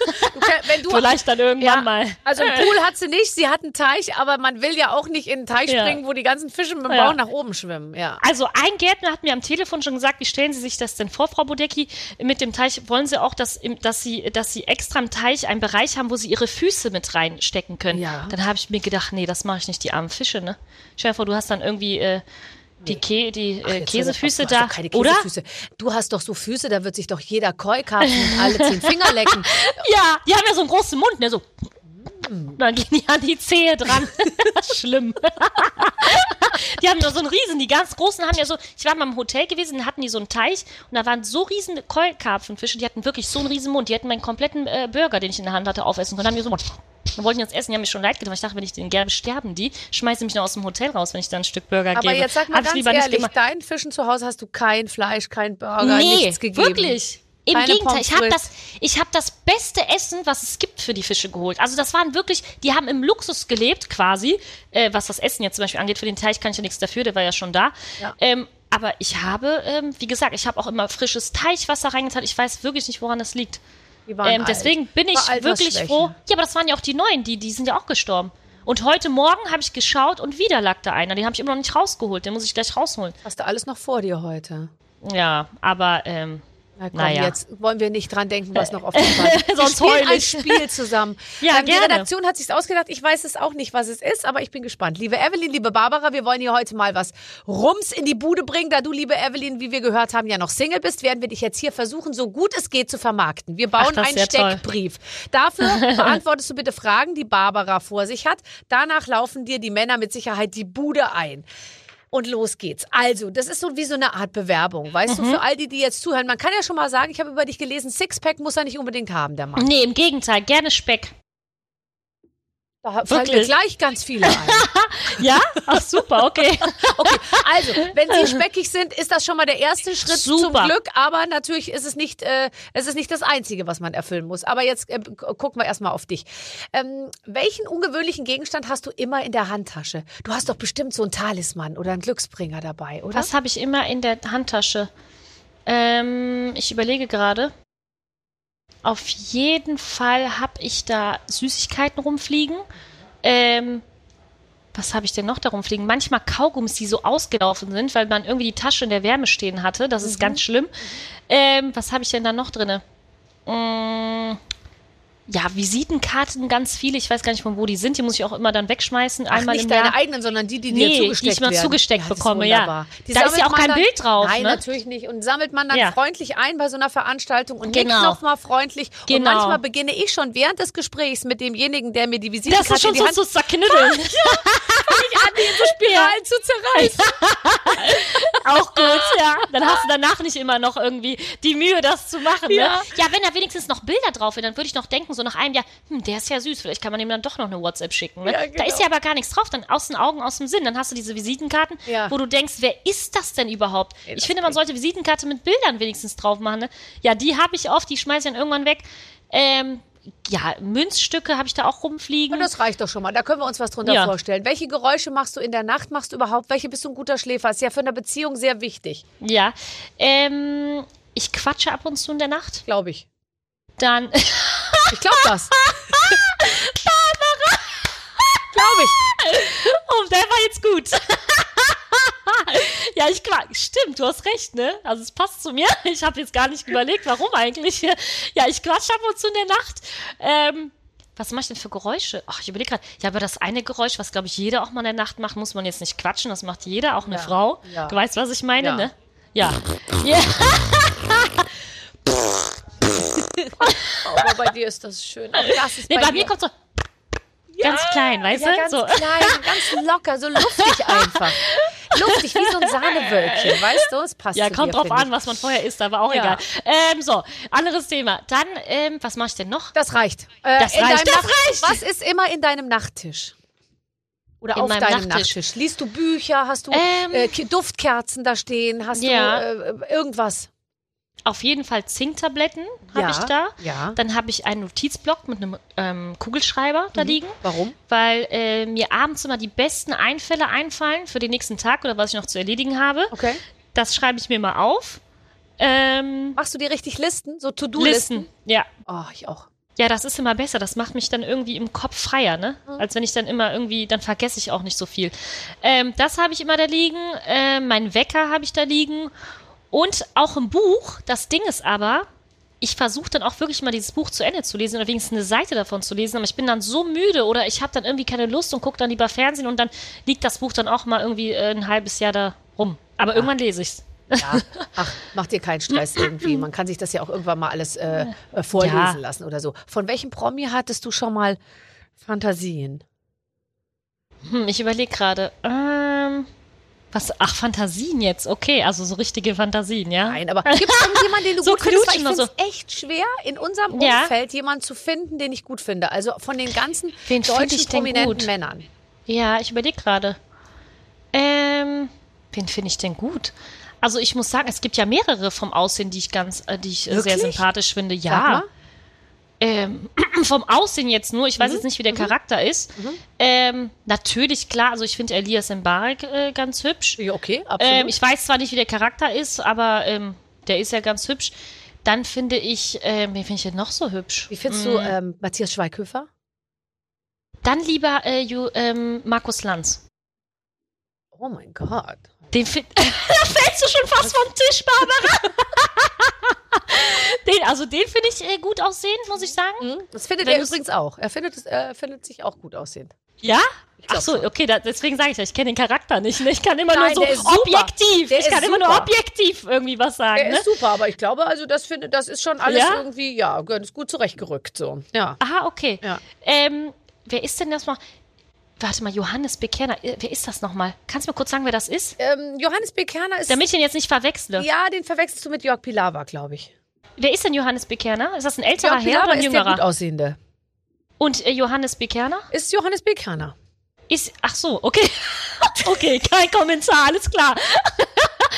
Du, Vielleicht dann irgendwann ja, mal. Also einen Pool hat sie nicht, sie hat einen Teich, aber man will ja auch nicht in einen Teich Ja. springen, wo die ganzen Fische mit dem Ja. Bauch nach oben schwimmen. Ja. Also ein Gärtner hat mir am Telefon schon gesagt, wie stellen Sie sich das denn vor, Frau Bodecki? Mit dem Teich wollen Sie auch, dass, dass, Sie, dass Sie extra im Teich einen Bereich haben, wo Sie Ihre Füße mit reinstecken können. Ja. Dann habe ich mir gedacht, nee, das mache ich nicht, die armen Fische, ne? Stell dir vor, du hast dann irgendwie... Äh, Die, Kä die Ach, äh, doch Käsefüße hast da, doch keine oder? Käsefüße. Du hast doch so Füße, da wird sich doch jeder Keukarpfen alle zehn Finger lecken. Ja, die haben ja so einen großen Mund, ne, so. Dann gehen die an die Zehe dran. Schlimm. die haben nur so einen riesen, die ganz großen haben ja so, ich war mal im Hotel gewesen, da hatten die so einen Teich und da waren so riesen Keulkarpfenfische, die hatten wirklich so einen riesen Mund, die hätten meinen kompletten äh, Burger, den ich in der Hand hatte, aufessen können. Dann haben die so, dann wollten die uns essen, die haben mir schon leid getan, ich dachte, wenn ich den gerne sterben die, schmeißen mich noch aus dem Hotel raus, wenn ich dann ein Stück Burger Aber gebe. jetzt sag mal Hab ich ganz ehrlich, deinen Fischen zu Hause hast du kein Fleisch, kein Burger, Nee, nichts gegeben. wirklich. Im Gegenteil, ich habe das, ich hab das beste Essen, was es gibt für die Fische geholt. Also das waren wirklich, die haben im Luxus gelebt quasi, äh, was das Essen jetzt zum Beispiel angeht. Für den Teich kann ich ja nichts dafür, der war ja schon da. Ja. Ähm, aber ich habe, ähm, wie gesagt, ich habe auch immer frisches Teichwasser reingetan. Ich weiß wirklich nicht, woran das liegt. Die waren Ähm, deswegen bin ich wirklich froh. Ja, aber das waren ja auch die neuen, die, die sind ja auch gestorben. Und heute Morgen habe ich geschaut und wieder lag da einer. Den habe ich immer noch nicht rausgeholt. Den muss ich gleich rausholen. Hast du alles noch vor dir heute? Ja, aber ähm, Na komm, Naja. jetzt wollen wir nicht dran denken, was noch auf dem Band Wir Sonst spielen heul ein. Spiel zusammen. Ja, Ähm, Die gerne. Redaktion hat sich ausgedacht. Ich weiß es auch nicht, was es ist, aber ich bin gespannt. Liebe Evelyn, liebe Barbara, wir wollen hier heute mal was Rums in die Bude bringen. Da du, liebe Evelyn, wie wir gehört haben, ja noch Single bist, werden wir dich jetzt hier versuchen, so gut es geht zu vermarkten. Wir bauen Ach, einen wär toll. Steckbrief. Dafür beantwortest du bitte Fragen, die Barbara vor sich hat. Danach laufen dir die Männer mit Sicherheit die Bude ein. Und los geht's. Also, das ist so wie so eine Art Bewerbung. Weißt Mhm. du, für all die, die jetzt zuhören, man kann ja schon mal sagen, ich habe über dich gelesen, Sixpack muss er nicht unbedingt haben, der Mann. nee, im Gegenteil, gerne Speck. Da fallen mir gleich ganz viele ein. Ja? Ach, super, okay. Okay, also, wenn sie speckig sind, ist das schon mal der erste Schritt zum Super. Glück. Aber natürlich ist es nicht, äh, es ist nicht das Einzige, was man erfüllen muss. Aber jetzt äh, gu- gucken wir erstmal auf dich. Ähm, welchen ungewöhnlichen Gegenstand hast du immer in der Handtasche? Du hast doch bestimmt so einen Talisman oder einen Glücksbringer dabei, oder? Was habe ich immer in der Handtasche? Ähm, ich überlege gerade. Auf jeden Fall habe ich da Süßigkeiten rumfliegen. Ähm, was habe ich denn noch da rumfliegen? Manchmal Kaugummis, die so ausgelaufen sind, weil man irgendwie die Tasche in der Wärme stehen hatte. Das ist ganz schlimm. Ähm, was habe ich denn da noch drinne? Mm, ja, Visitenkarten ganz viele. Ich weiß gar nicht, von wo die sind. Die muss ich auch immer dann wegschmeißen. Ach, einmal nicht deine Jahr. eigenen, sondern die, die dir Nee, zugesteckt die ich mal werden. zugesteckt ist bekomme, ja. Die Da ist ja auch kein dann, Bild drauf, Nein, ne? natürlich nicht. Und sammelt man dann Ja. freundlich ein bei so einer Veranstaltung und nickt Genau. nochmal freundlich. Und Genau. manchmal beginne ich schon während des Gesprächs mit demjenigen, der mir die Visitenkarte Das ist schon in die so zu zerknütteln. Spiralen zu zerreißen. Auch gut, ja. Dann hast du danach nicht immer noch irgendwie die Mühe, das zu machen. Ja. Ne? ja, wenn da wenigstens noch Bilder drauf wären, dann würde ich noch denken, so nach einem Jahr, hm, der ist ja süß, vielleicht kann man ihm dann doch noch eine WhatsApp schicken. Ne? Ja, Da genau. ist ja aber gar nichts drauf, dann aus den Augen, aus dem Sinn. Dann hast du diese Visitenkarten, Ja. wo du denkst, wer ist das denn überhaupt? das ich finde, man sollte Visitenkarte mit Bildern wenigstens drauf machen. Ne? Ja, die habe ich oft, die schmeiße ich dann irgendwann weg. Ähm, ja, Münzstücke habe ich da auch rumfliegen. Und das reicht doch schon mal. Da können wir uns was drunter Ja. vorstellen. Welche Geräusche machst du in der Nacht? Machst du überhaupt? Welche bist du ein guter Schläfer? Ist ja für eine Beziehung sehr wichtig, Ja. Ähm, ich quatsche ab und zu in der Nacht. glaube ich. Dann. Ich glaube das. glaube ich. Oh, der war jetzt gut. ja, ich quatsch. Stimmt, du hast recht, ne? Also es passt zu mir. Ich habe jetzt gar nicht überlegt, warum eigentlich. Ja, ich quatsch ab und zu in der Nacht. Ähm, was mache ich denn für Geräusche? Ach, ich überlege gerade. Ja, aber das eine Geräusch, was glaube ich jeder auch mal in der Nacht macht, muss man jetzt nicht quatschen. Das macht jeder, auch eine Ja, Frau. ja. Du weißt, was ich meine, Ja. ne? Ja. ja. Oh, aber bei dir ist das schön. Auch das ist Nee, bei, bei mir kommt so ganz klein, weißt ja, du? ganz so. klein, ganz locker, so luftig einfach. Luftig, wie so ein Sahnewölkchen, weißt du? Es passt Ja, kommt dir, drauf an, was man vorher isst, aber auch Ja. egal. Ähm, so, anderes Thema. Dann, ähm, was mache ich denn noch? Das reicht. Äh, Das reicht, das Nacht- reicht. Was ist immer in deinem Nachttisch? Oder In auf meinem deinem Nachttisch. Nachttisch. Liest du Bücher? Hast du Ähm. äh, Duftkerzen da stehen? Hast Ja. du äh, irgendwas? Auf jeden Fall Zinktabletten habe Ja, ich da. ja. Dann habe ich einen Notizblock mit einem ähm, Kugelschreiber da liegen, Warum? weil äh, mir abends immer die besten Einfälle einfallen für den nächsten Tag oder was ich noch zu erledigen habe. Okay. Das schreibe ich mir mal auf. Ähm, Machst du dir richtig Listen? So To-Do-Listen? Listen. Ja. Oh, ich auch. Ja, das ist immer besser. Das macht mich dann irgendwie im Kopf freier, ne? Als wenn ich dann immer irgendwie, dann vergesse ich auch nicht so viel. Ähm, das habe ich immer da liegen. Ähm, mein Wecker habe ich da liegen. Und auch im Buch. Das Ding ist aber, ich versuche dann auch wirklich mal dieses Buch zu Ende zu lesen oder wenigstens eine Seite davon zu lesen. Aber ich bin dann so müde oder ich habe dann irgendwie keine Lust und gucke dann lieber Fernsehen und dann liegt das Buch dann auch mal irgendwie äh, ein halbes Jahr da rum. Aber irgendwann lese ich's. Ja, ach, mach dir keinen Stress irgendwie. Man kann sich das ja auch irgendwann mal alles äh, äh, vorlesen Ja. lassen oder so. Von welchem Promi hattest du schon mal Fantasien? Hm, ich überlege gerade. Ähm, was? Ach, Fantasien jetzt. Okay, also so richtige Fantasien, ja? Nein, aber gibt es irgendjemanden, den du So gut findest? Weil ich finde es echt schwer, in unserem Ja. Umfeld jemanden zu finden, den ich gut finde. Also von den ganzen Wen deutschen prominenten gut? Männern. Ja, ich überlege gerade. Ähm, wen finde ich denn gut? Also ich muss sagen, es gibt ja mehrere vom Aussehen, die ich ganz, äh, die ich äh, sehr sympathisch finde. Ja. Ähm, vom Aussehen jetzt nur, ich weiß Mhm. jetzt nicht, wie der Charakter ist. Ähm, natürlich, klar, also ich finde Elias Mbarek äh, ganz hübsch. Ja, okay, absolut. Ähm, ich weiß zwar nicht, wie der Charakter ist, aber ähm, der ist ja ganz hübsch. Dann finde ich, ähm, wen finde ich denn noch so hübsch? Wie findest Mm, du ähm, Matthias Schweighöfer? Dann lieber äh, ähm, Markus Lanz. Oh mein Gott. Den find, da fällst du schon fast vom Tisch, Barbara. den, also den finde ich äh, gut aussehend, muss ich sagen. Mhm. Das findet Wenn er übrigens auch. Er findet, es, er findet sich auch gut aussehend. Ja? Ach so, okay, da, deswegen sage ich ja, ich kenne den Charakter nicht. Ne? Ich kann immer Nein, nur der so objektiv. Der ich kann immer nur super. objektiv irgendwie was sagen. Er Ne? ist super, aber ich glaube, also das finde, das ist schon alles Ja? irgendwie, ja, ganz gut zurechtgerückt so. Ja. Aha, okay. Ja. Ähm, wer ist denn das mal? Warte mal, Johannes Bekerner. Äh, Wer ist das nochmal? Kannst du mir kurz sagen, wer das ist? Ähm, Johannes Bekerner ist. Damit ich den jetzt nicht verwechsle. ja, den verwechselst du mit Jörg Pilawa, glaube ich. Wer ist denn Johannes Bekerner? Ist das ein älterer Jörg Herr oder ein ist der gut jüngerer? aussehende. Und äh, Johannes Bekerner? Ist Johannes Bekerner. Ist, ach so, okay. okay, kein Kommentar, alles klar.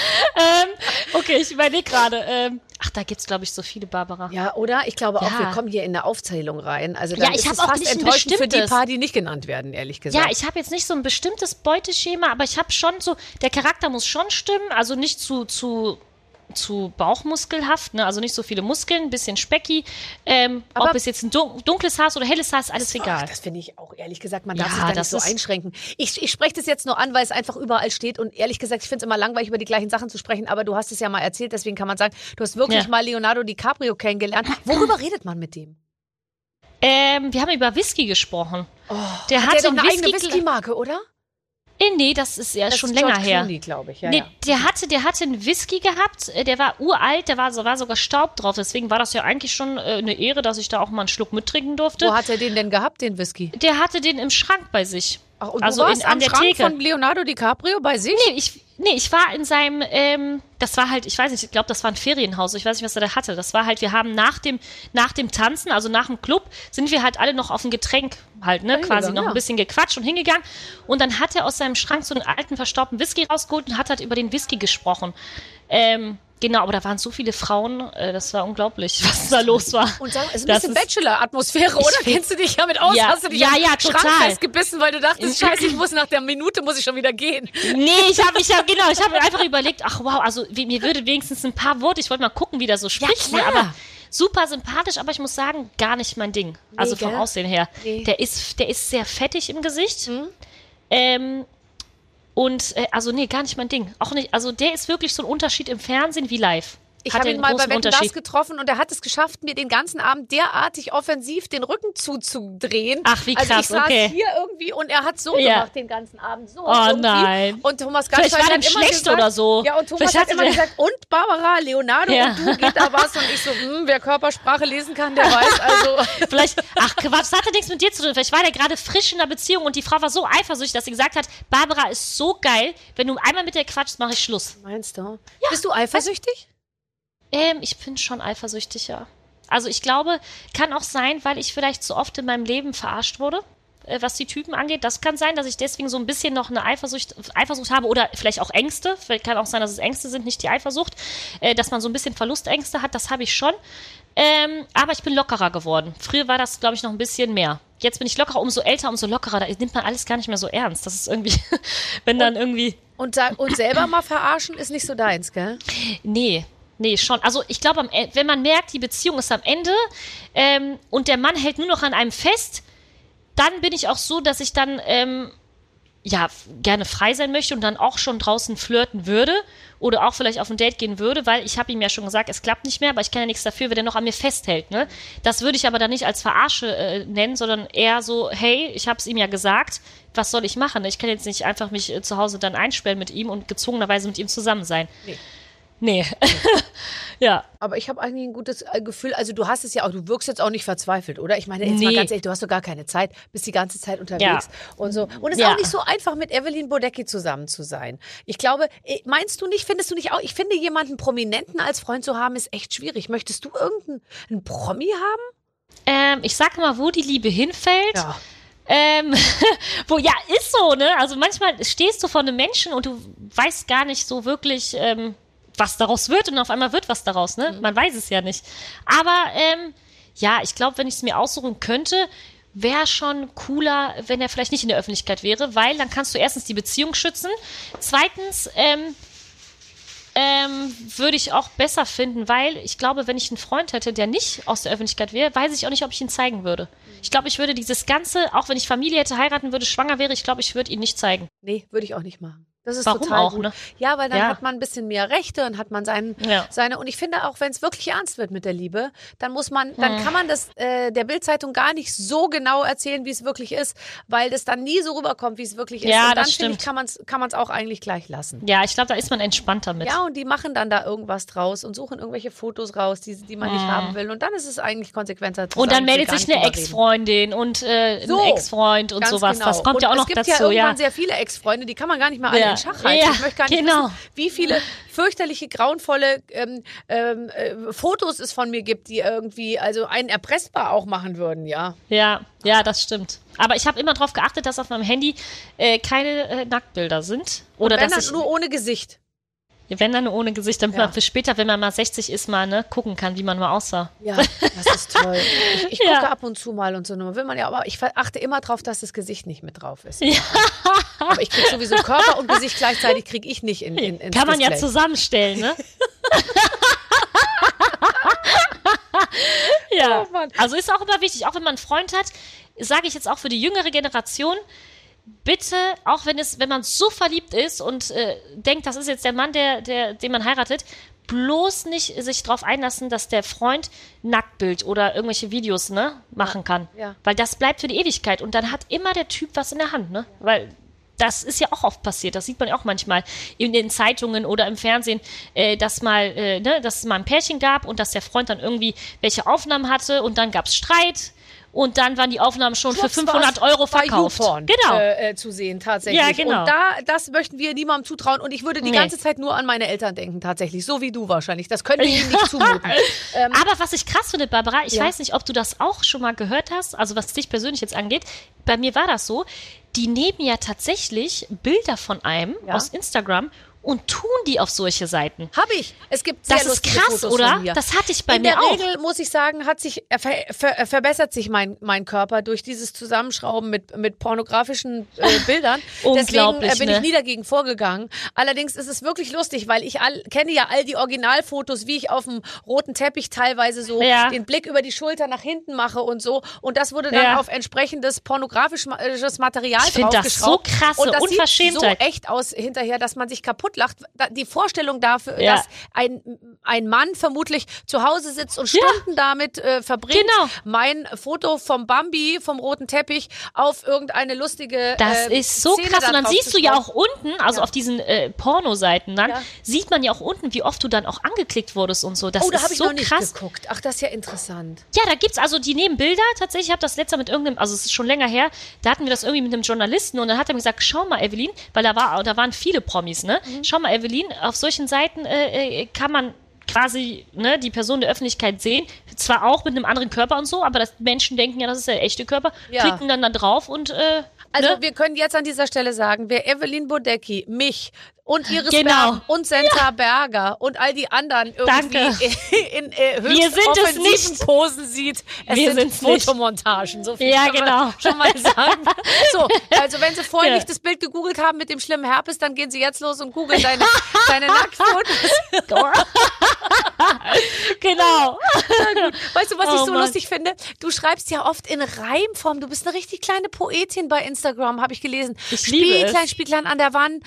ähm, okay, ich überlege gerade. Ähm, ach, da gibt's glaube ich, so viele, Barbara. Ja, oder? Ich glaube auch, Ja. wir kommen hier in eine Aufzählung rein. Also Ja, dann ich ist es auch fast nicht enttäuschend für die paar, die nicht genannt werden, ehrlich gesagt. Ja, ich habe jetzt nicht so ein bestimmtes Beuteschema, aber ich habe schon so, der Charakter muss schon stimmen, also nicht zu, zu, zu bauchmuskelhaft, ne? also nicht so viele Muskeln, ein bisschen specki. Ähm, ob es jetzt ein dun dunkles Haar ist oder helles Haar ist, alles egal. Ach, das finde ich auch, ehrlich gesagt, man Ja, darf sich da nicht das so einschränken. Ich, ich spreche das jetzt nur an, weil es einfach überall steht und ehrlich gesagt, ich finde es immer langweilig, über die gleichen Sachen zu sprechen, aber du hast es ja mal erzählt, deswegen kann man sagen, du hast wirklich Ja. mal Leonardo DiCaprio kennengelernt. Worüber redet man mit dem? ähm, wir haben über Whisky gesprochen. der Oh, Hat der doch eine eigene Whisky. Whisky-Marke, oder? Äh, nee, das ist ja Das schon ist länger George her. Clooney, glaube ich. Ja, nee, ja. der hatte, der hatte einen Whisky gehabt, äh, der war uralt, der war, so- war sogar Staub drauf. Deswegen war das ja eigentlich schon äh, eine Ehre, dass ich da auch mal einen Schluck mittrinken durfte. Wo hat er den denn gehabt, den Whisky? Der hatte den im Schrank bei sich. Ach, und also du warst in, an am der Schrank Theke. von Leonardo DiCaprio bei sich? Nee, ich, nee, ich war in seinem, ähm, das war halt, ich weiß nicht, ich glaube, das war ein Ferienhaus, ich weiß nicht, was er da hatte. Das war halt, wir haben nach dem, nach dem Tanzen, also nach dem Club, sind wir halt alle noch auf ein Getränk halt, ne, quasi noch ja. ein bisschen gequatscht und hingegangen. Und dann hat er aus seinem Schrank so einen alten, verstaubten Whisky rausgeholt und hat halt über den Whisky gesprochen. Ähm, genau, aber da waren so viele Frauen, äh, das war unglaublich, was da los war. Und sag, es ist ein Das bisschen Bachelor-Atmosphäre, oder? Kennst du dich damit aus? Ja, Hast du dich ja, ja, Schrank total. festgebissen, weil du dachtest, scheiße, ich muss nach der Minute, muss ich schon wieder gehen. Nee, ich habe ich hab, genau, ich habe einfach überlegt, ach wow, also mir würde wenigstens ein paar Worte, ich wollte mal gucken, wie der so spricht, ne, klar. aber super sympathisch, aber ich muss sagen, gar nicht mein Ding. also vom gell? Aussehen her. Nee. Mhm. Der ist der ist sehr fettig im Gesicht. Ähm und äh, also nee, gar nicht mein Ding. Auch nicht, also der ist wirklich so ein Unterschied im Fernsehen wie live. Ich habe ihn mal bei Wetten das getroffen und er hat es geschafft, mir den ganzen Abend derartig offensiv den Rücken zuzudrehen. Ach, wie Also krass, ich saß okay. hier irgendwie und er hat so Ja. gemacht den ganzen Abend. So Oh, irgendwie. nein. Und Thomas Vielleicht Gottschalk war hat immer schlecht gesagt, oder so. Ja, und Thomas Vielleicht hat immer gesagt, und Barbara, Leonardo Ja. und du, geht da was? Und ich so, hm, wer Körpersprache lesen kann, der weiß. Also Vielleicht, ach Quatsch, das hatte nichts mit dir zu tun. Vielleicht war der gerade frisch in der Beziehung und die Frau war so eifersüchtig, dass sie gesagt hat, Barbara ist so geil, wenn du einmal mit der quatschst, mache ich Schluss. meinst du? Bist du eifersüchtig? Ähm, ich bin schon eifersüchtig, ja. Also ich glaube, kann auch sein, weil ich vielleicht so oft in meinem Leben verarscht wurde, äh, was die Typen angeht. Das kann sein, dass ich deswegen so ein bisschen noch eine Eifersucht, Eifersucht habe oder vielleicht auch Ängste. Vielleicht kann auch sein, dass es Ängste sind, nicht die Eifersucht. Äh, dass man so ein bisschen Verlustängste hat, das habe ich schon. Ähm, aber ich bin lockerer geworden. Früher war das, glaube ich, noch ein bisschen mehr. Jetzt bin ich lockerer, umso älter, umso lockerer. Da nimmt man alles gar nicht mehr so ernst. Das ist irgendwie, wenn dann irgendwie. Und, sag, und selber mal verarschen ist nicht so deins, gell? Nee, nee, schon. Also ich glaube, E- wenn man merkt, die Beziehung ist am Ende ähm, und der Mann hält nur noch an einem fest, dann bin ich auch so, dass ich dann ähm, ja, gerne frei sein möchte und dann auch schon draußen flirten würde oder auch vielleicht auf ein Date gehen würde, weil ich habe ihm ja schon gesagt, es klappt nicht mehr, aber ich kann ja nichts dafür, wenn er noch an mir festhält. Ne? Das würde ich aber dann nicht als Verarsche äh, nennen, sondern eher so, hey, ich habe es ihm ja gesagt, was soll ich machen? Ich kann jetzt nicht einfach mich äh, zu Hause dann einsperren mit ihm und gezwungenerweise mit ihm zusammen sein. Nee. Nee. ja. Aber ich habe eigentlich ein gutes äh, Gefühl. Also du hast es ja auch, du wirkst jetzt auch nicht verzweifelt, oder? Ich meine, jetzt mal Nee. ganz ehrlich, du hast doch gar keine Zeit, bist die ganze Zeit unterwegs und so. Und es ist Ja. auch nicht so einfach, mit Evelyn Bodecki zusammen zu sein. Ich glaube, äh, meinst du nicht, findest du nicht auch, ich finde, jemanden Prominenten als Freund zu haben, ist echt schwierig. Möchtest du irgendeinen Promi haben? Ähm, ich sag mal, wo die Liebe hinfällt. Ja. Ähm, wo, ja, ist so, ne? Also manchmal stehst du vor einem Menschen und du weißt gar nicht so wirklich, ähm, was daraus wird und auf einmal wird was daraus, ne? Man weiß es ja nicht. Aber ähm, ja, ich glaube, wenn ich es mir aussuchen könnte, wäre schon cooler, wenn er vielleicht nicht in der Öffentlichkeit wäre, weil dann kannst du erstens die Beziehung schützen. Zweitens, ähm, ähm, würde ich auch besser finden, weil ich glaube, wenn ich einen Freund hätte, der nicht aus der Öffentlichkeit wäre, weiß ich auch nicht, ob ich ihn zeigen würde. Ich glaube, ich würde dieses Ganze, auch wenn ich Familie hätte, heiraten würde, schwanger wäre, ich glaube, ich würde ihn nicht zeigen. Nee, würde ich auch nicht machen. Das ist Warum total auch, gut. ne? Ja, weil dann Ja. hat man ein bisschen mehr Rechte und hat man seinen, Ja. seine. Und ich finde auch, wenn es wirklich ernst wird mit der Liebe, dann muss man, Hm. dann kann man das äh, der Bildzeitung gar nicht so genau erzählen, wie es wirklich ist, weil das dann nie so rüberkommt, wie es wirklich ist. Ja, und dann das finde ich, kann man es kann man's auch eigentlich gleich lassen. Ja, ich glaube, da ist man entspannter mit. Ja, und die machen dann da irgendwas draus und suchen irgendwelche Fotos raus, die, die man nicht haben will. Und dann ist es eigentlich konsequenter. Hm. und dann meldet sich eine. Ex-Freundin und äh, So, ein Ex-Freund und sowas. Das genau. kommt und ja auch noch es gibt dazu, ja irgendwann sehr viele Ex-Freunde, die kann man gar nicht mehr alle Schach halten. Ja, ich möchte gar nicht genau. wissen, wie viele fürchterliche, grauenvolle ähm, ähm, äh, Fotos es von mir gibt, die irgendwie also einen erpressbar auch machen würden, ja. Ja, ja, das stimmt. Aber ich habe immer darauf geachtet, dass auf meinem Handy äh, keine äh, Nacktbilder sind. Oder Wenn dass dann nur ohne Gesicht. Wenn dann ohne Gesicht, damit Ja. man für später, wenn man mal 60 ist, mal ne, gucken kann, wie man mal aussah. Ja, das ist toll. Ich, ich Ja. gucke ab und zu mal und so, nur will man ja, aber ich achte immer drauf, dass das Gesicht nicht mit drauf ist. Ja. Aber ich kriege sowieso Körper und Gesicht gleichzeitig kriege ich nicht in, in Kann man ja Display. zusammenstellen, ne? ja. Oh also ist auch immer wichtig, auch wenn man einen Freund hat, sage ich jetzt auch für die jüngere Generation, bitte, auch wenn es, wenn man so verliebt ist und äh, denkt, das ist jetzt der Mann, der, der, den man heiratet, bloß nicht sich darauf einlassen, dass der Freund Nacktbild oder irgendwelche Videos ne, machen kann. ja. Weil das bleibt für die Ewigkeit. Und dann hat immer der Typ was in der Hand, ne? Weil das ist ja auch oft passiert. Das sieht man ja auch manchmal in den Zeitungen oder im Fernsehen, äh, dass mal, äh, ne, dass es mal ein Pärchen gab und dass der Freund dann irgendwie welche Aufnahmen hatte und dann gab es Streit. Und dann waren die Aufnahmen schon für Schwupps 500 war's Euro verkauft. Genau. Äh, äh, zu sehen, tatsächlich. Ja, genau. Und da, das möchten wir niemandem zutrauen. Und ich würde die Nee. ganze Zeit nur an meine Eltern denken, tatsächlich. So wie du wahrscheinlich. Das können wir ihnen nicht zumuten. Ähm, Aber was ich krass finde, Barbara, ich Ja. weiß nicht, ob du das auch schon mal gehört hast, also was dich persönlich jetzt angeht. Bei mir war das so, die nehmen ja tatsächlich Bilder von einem Ja. aus Instagram und tun die auf solche Seiten. Habe ich. Es gibt sehr Das ist krass, Fotos oder? Das hatte ich bei In mir der auch. Regel muss ich sagen, hat sich äh, ver, ver, verbessert sich mein, mein Körper durch dieses Zusammenschrauben mit, mit pornografischen äh, Bildern. Deswegen äh, Unglaublich, bin ich ne? nie dagegen vorgegangen. Allerdings ist es wirklich lustig, weil ich all, kenne ja all die Originalfotos, wie ich auf dem roten Teppich teilweise so Ja. den Blick über die Schulter nach hinten mache und so. Und das wurde dann Ja. auf entsprechendes pornografisches Material Ich find das so draufgeschraubt. krasse und das Sieht Unverschämtheit. so echt aus hinterher, dass man sich kaputt lacht. Da- Die Vorstellung dafür, Ja. dass ein, ein Mann vermutlich zu Hause sitzt und Stunden damit äh, verbringt, Genau. mein Foto vom Bambi, vom roten Teppich, auf irgendeine lustige Das äh, ist so Szene krass. Und dann siehst du ja auch unten, also Ja. auf diesen äh, Pornoseiten dann, Ja. sieht man ja auch unten, wie oft du dann auch angeklickt wurdest und so. Das Oh, da ist ich so noch nicht krass. geguckt. Ach, das ist ja interessant. Ja, da gibt's also, die nehmen Bilder. Tatsächlich, ich habe das letzte Mal mit irgendeinem, also es ist schon länger her, da hatten wir das irgendwie mit einem Journalisten und dann hat er mir gesagt, schau mal, Evelyn, weil da war, da waren viele Promis, ne? Mhm. Schau mal, Evelyn, auf solchen Seiten äh, äh, kann man quasi ne, die Person der Öffentlichkeit sehen, zwar auch mit einem anderen Körper und so, aber das Menschen denken ja, das ist der echte Körper, Ja. klicken dann da drauf und äh, Also ne? wir können jetzt an dieser Stelle sagen, wer Evelyn Bodecki, mich und Iris Genau. Berben und Senta Berger und all die anderen irgendwie Danke. in, in äh, höchst Wir sind es offensiven nicht. Posen sieht. Es Wir sind. Fotomontagen. So viel Ja, kann man genau. schon mal sagen. So, also wenn Sie vorher Ja. nicht das Bild gegoogelt haben mit dem schlimmen Herpes, dann gehen Sie jetzt los und googeln deine, deine Nacktfotos. genau. Weißt du, was Oh ich so Mann. lustig finde? Du schreibst ja oft in Reimform. Du bist eine richtig kleine Poetin bei Instagram, habe ich gelesen. Ich liebe es. Spielklein, Spielklein an der Wand.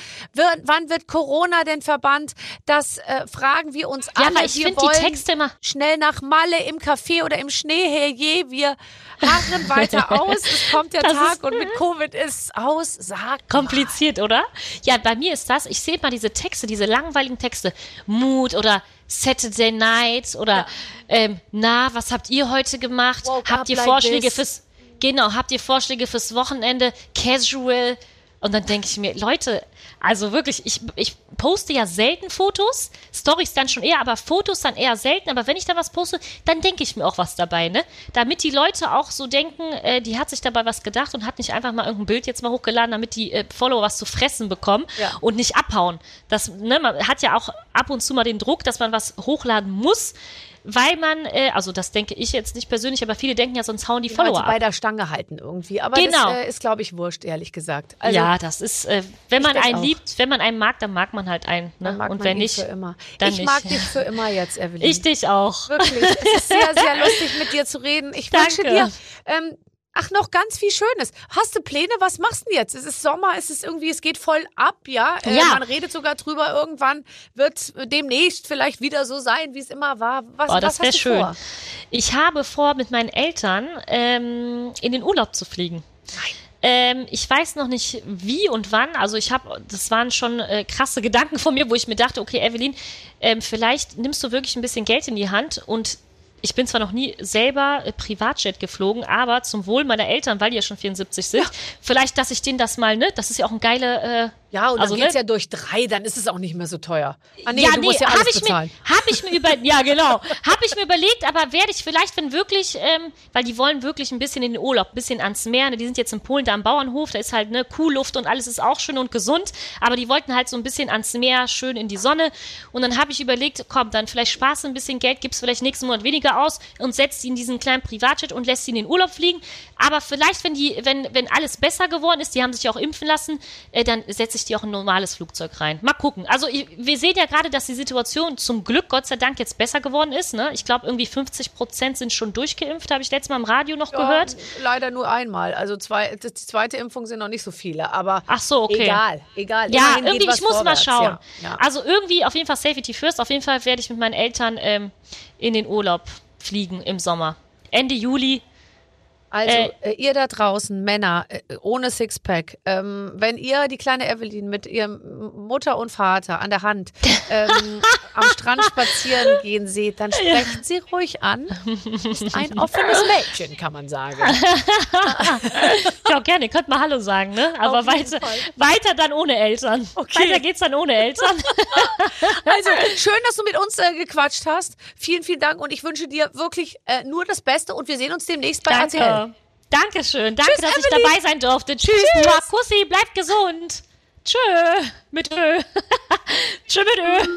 Wann wird Corona denn verbannt? Das äh, fragen wir uns Ja, alle. aber ich wir finde die Texte immer. schnell nach Malle im Café oder im Schnee herje. Wir harren weiter aus. Es kommt der Das Tag und mit Covid ist aus. Sag Kompliziert, oder? Ja, bei mir ist das, ich sehe mal diese Texte, diese langweiligen Texte. Mood oder Saturday Night oder ähm, na, was habt ihr heute gemacht? Woke habt ihr like Vorschläge this. fürs Genau, habt ihr Vorschläge fürs Wochenende? Casual. Und dann denke ich mir, Leute, also wirklich, ich, ich poste ja selten Fotos, Stories dann schon eher, aber Fotos dann eher selten. Aber wenn ich da was poste, dann denke ich mir auch was dabei, ne? Damit die Leute auch so denken, äh, die hat sich dabei was gedacht und hat nicht einfach mal irgendein Bild jetzt mal hochgeladen, damit die äh, Follower was zu fressen bekommen Ja. und nicht abhauen. Das, ne, man hat ja auch ab und zu mal den Druck, dass man was hochladen muss, weil man, äh, also das denke ich jetzt nicht persönlich, aber viele denken ja, sonst hauen die die Follower ab. bei der Stange halten irgendwie. Aber Genau. das äh, ist, glaube ich, wurscht, ehrlich gesagt. Also, ja, das ist, äh, wenn man einen auch. liebt, wenn man einen mag, dann mag man halt einen. Ne? Und wenn nicht, für immer. dann ich nicht. mag dich für immer jetzt, Evelyn. ich dich auch. Wirklich. Es ist sehr, sehr lustig, mit dir zu reden. Ich wünsche Danke. dir ähm, ach noch ganz viel Schönes. Hast du Pläne? Was machst du denn jetzt? Es ist Sommer, es ist irgendwie, es geht voll ab, ja. Äh, Ja. Man redet sogar drüber. Irgendwann wird demnächst vielleicht wieder so sein, wie es immer war. Was, Oh, das wäre hast du schön. vor? Ich habe vor, mit meinen Eltern ähm, in den Urlaub zu fliegen. Ähm, ich weiß noch nicht wie und wann. Also ich habe, das waren schon äh, krasse Gedanken von mir, wo ich mir dachte, okay, Evelyn, ähm, vielleicht nimmst du wirklich ein bisschen Geld in die Hand und ich bin zwar noch nie selber äh, Privatjet geflogen, aber zum Wohl meiner Eltern, weil die ja schon 74 sind, vielleicht, dass ich denen das mal, ne, das ist ja auch ein geile, äh, Ja, und also, dann geht's ne? ja durch drei, dann ist es auch nicht mehr so teuer. Ah, nee, ja, du musst ja hab alles ich bezahlen. Mir, hab ich mir über, ja genau, habe ich mir überlegt, aber werde ich vielleicht, wenn wirklich, ähm, weil die wollen wirklich ein bisschen in den Urlaub, ein bisschen ans Meer, ne? die sind jetzt in Polen da am Bauernhof, da ist halt ne Kuhluft und alles ist auch schön und gesund, aber die wollten halt so ein bisschen ans Meer, schön in die Sonne und dann habe ich überlegt, komm, dann vielleicht du ein bisschen Geld, gibst vielleicht nächsten Monat weniger aus und setzt sie in diesen kleinen Privatjet und lässt sie in den Urlaub fliegen, aber vielleicht, wenn die, wenn, wenn alles besser geworden ist, die haben sich ja auch impfen lassen, äh, dann setze ich die auch in ein normales Flugzeug rein. Mal gucken. Also ich, wir sehen ja gerade, dass die Situation zum Glück, Gott sei Dank, jetzt besser geworden ist. Ne? Ich glaube, irgendwie 50 Prozent sind schon durchgeimpft, habe ich letztes Mal im Radio noch gehört. Ja, leider nur einmal. Also zwei, die zweite Impfung sind noch nicht so viele, aber Ach so, okay. egal, egal. Ja, Immerhin irgendwie, ich muss vorwärts. mal schauen. Ja, ja. Also irgendwie auf jeden Fall Safety First. Auf jeden Fall werde ich mit meinen Eltern ähm, in den Urlaub fliegen im Sommer. Ende Juli. Also, Äh, äh, ihr da draußen, Männer, äh, ohne Sixpack, ähm, wenn ihr die kleine Evelyn mit ihrem Mutter und Vater an der Hand ähm, am Strand spazieren gehen seht, dann sprecht sie ruhig an. Ist ein offenes Mädchen, kann man sagen. Ja, gerne, ihr könnt mal Hallo sagen, ne? Aber weiter, Fall. weiter dann ohne Eltern. Okay. Weiter geht's dann ohne Eltern. Also, schön, dass du mit uns äh, gequatscht hast. Vielen, vielen Dank und ich wünsche dir wirklich äh, nur das Beste und wir sehen uns demnächst bei RTL. Danke. Dankeschön. Danke, Tschüss, dass ich Evelyn. dabei sein durfte. Tschüss. Tschüss. Mua, Kussi, bleibt gesund. Tschö. Mit Ö. Tschö mit Ö.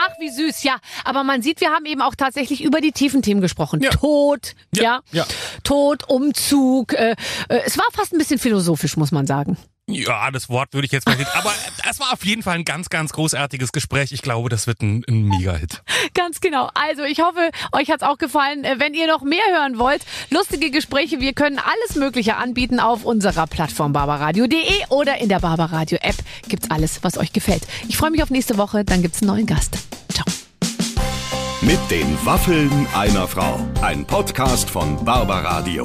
Ach, wie süß, ja. Aber man sieht, wir haben eben auch tatsächlich über die tiefen Themen gesprochen. Ja. Tod, ja. Ja, ja. Tod, Umzug. Äh, äh, es war fast ein bisschen philosophisch, muss man sagen. Ja, das Wort würde ich jetzt mal nicht. Aber es war auf jeden Fall ein ganz, ganz großartiges Gespräch. Ich glaube, das wird ein, ein Mega-Hit. Ganz genau. Also ich hoffe, euch hat's auch gefallen. Äh, Wenn ihr noch mehr hören wollt, lustige Gespräche, wir können alles Mögliche anbieten auf unserer Plattform barbaradio.de oder in der Barbaradio App gibt's alles, was euch gefällt. Ich freue mich auf nächste Woche, dann gibt's einen neuen Gast. Ciao. Mit den Waffeln einer Frau. Ein Podcast von Barbaradio.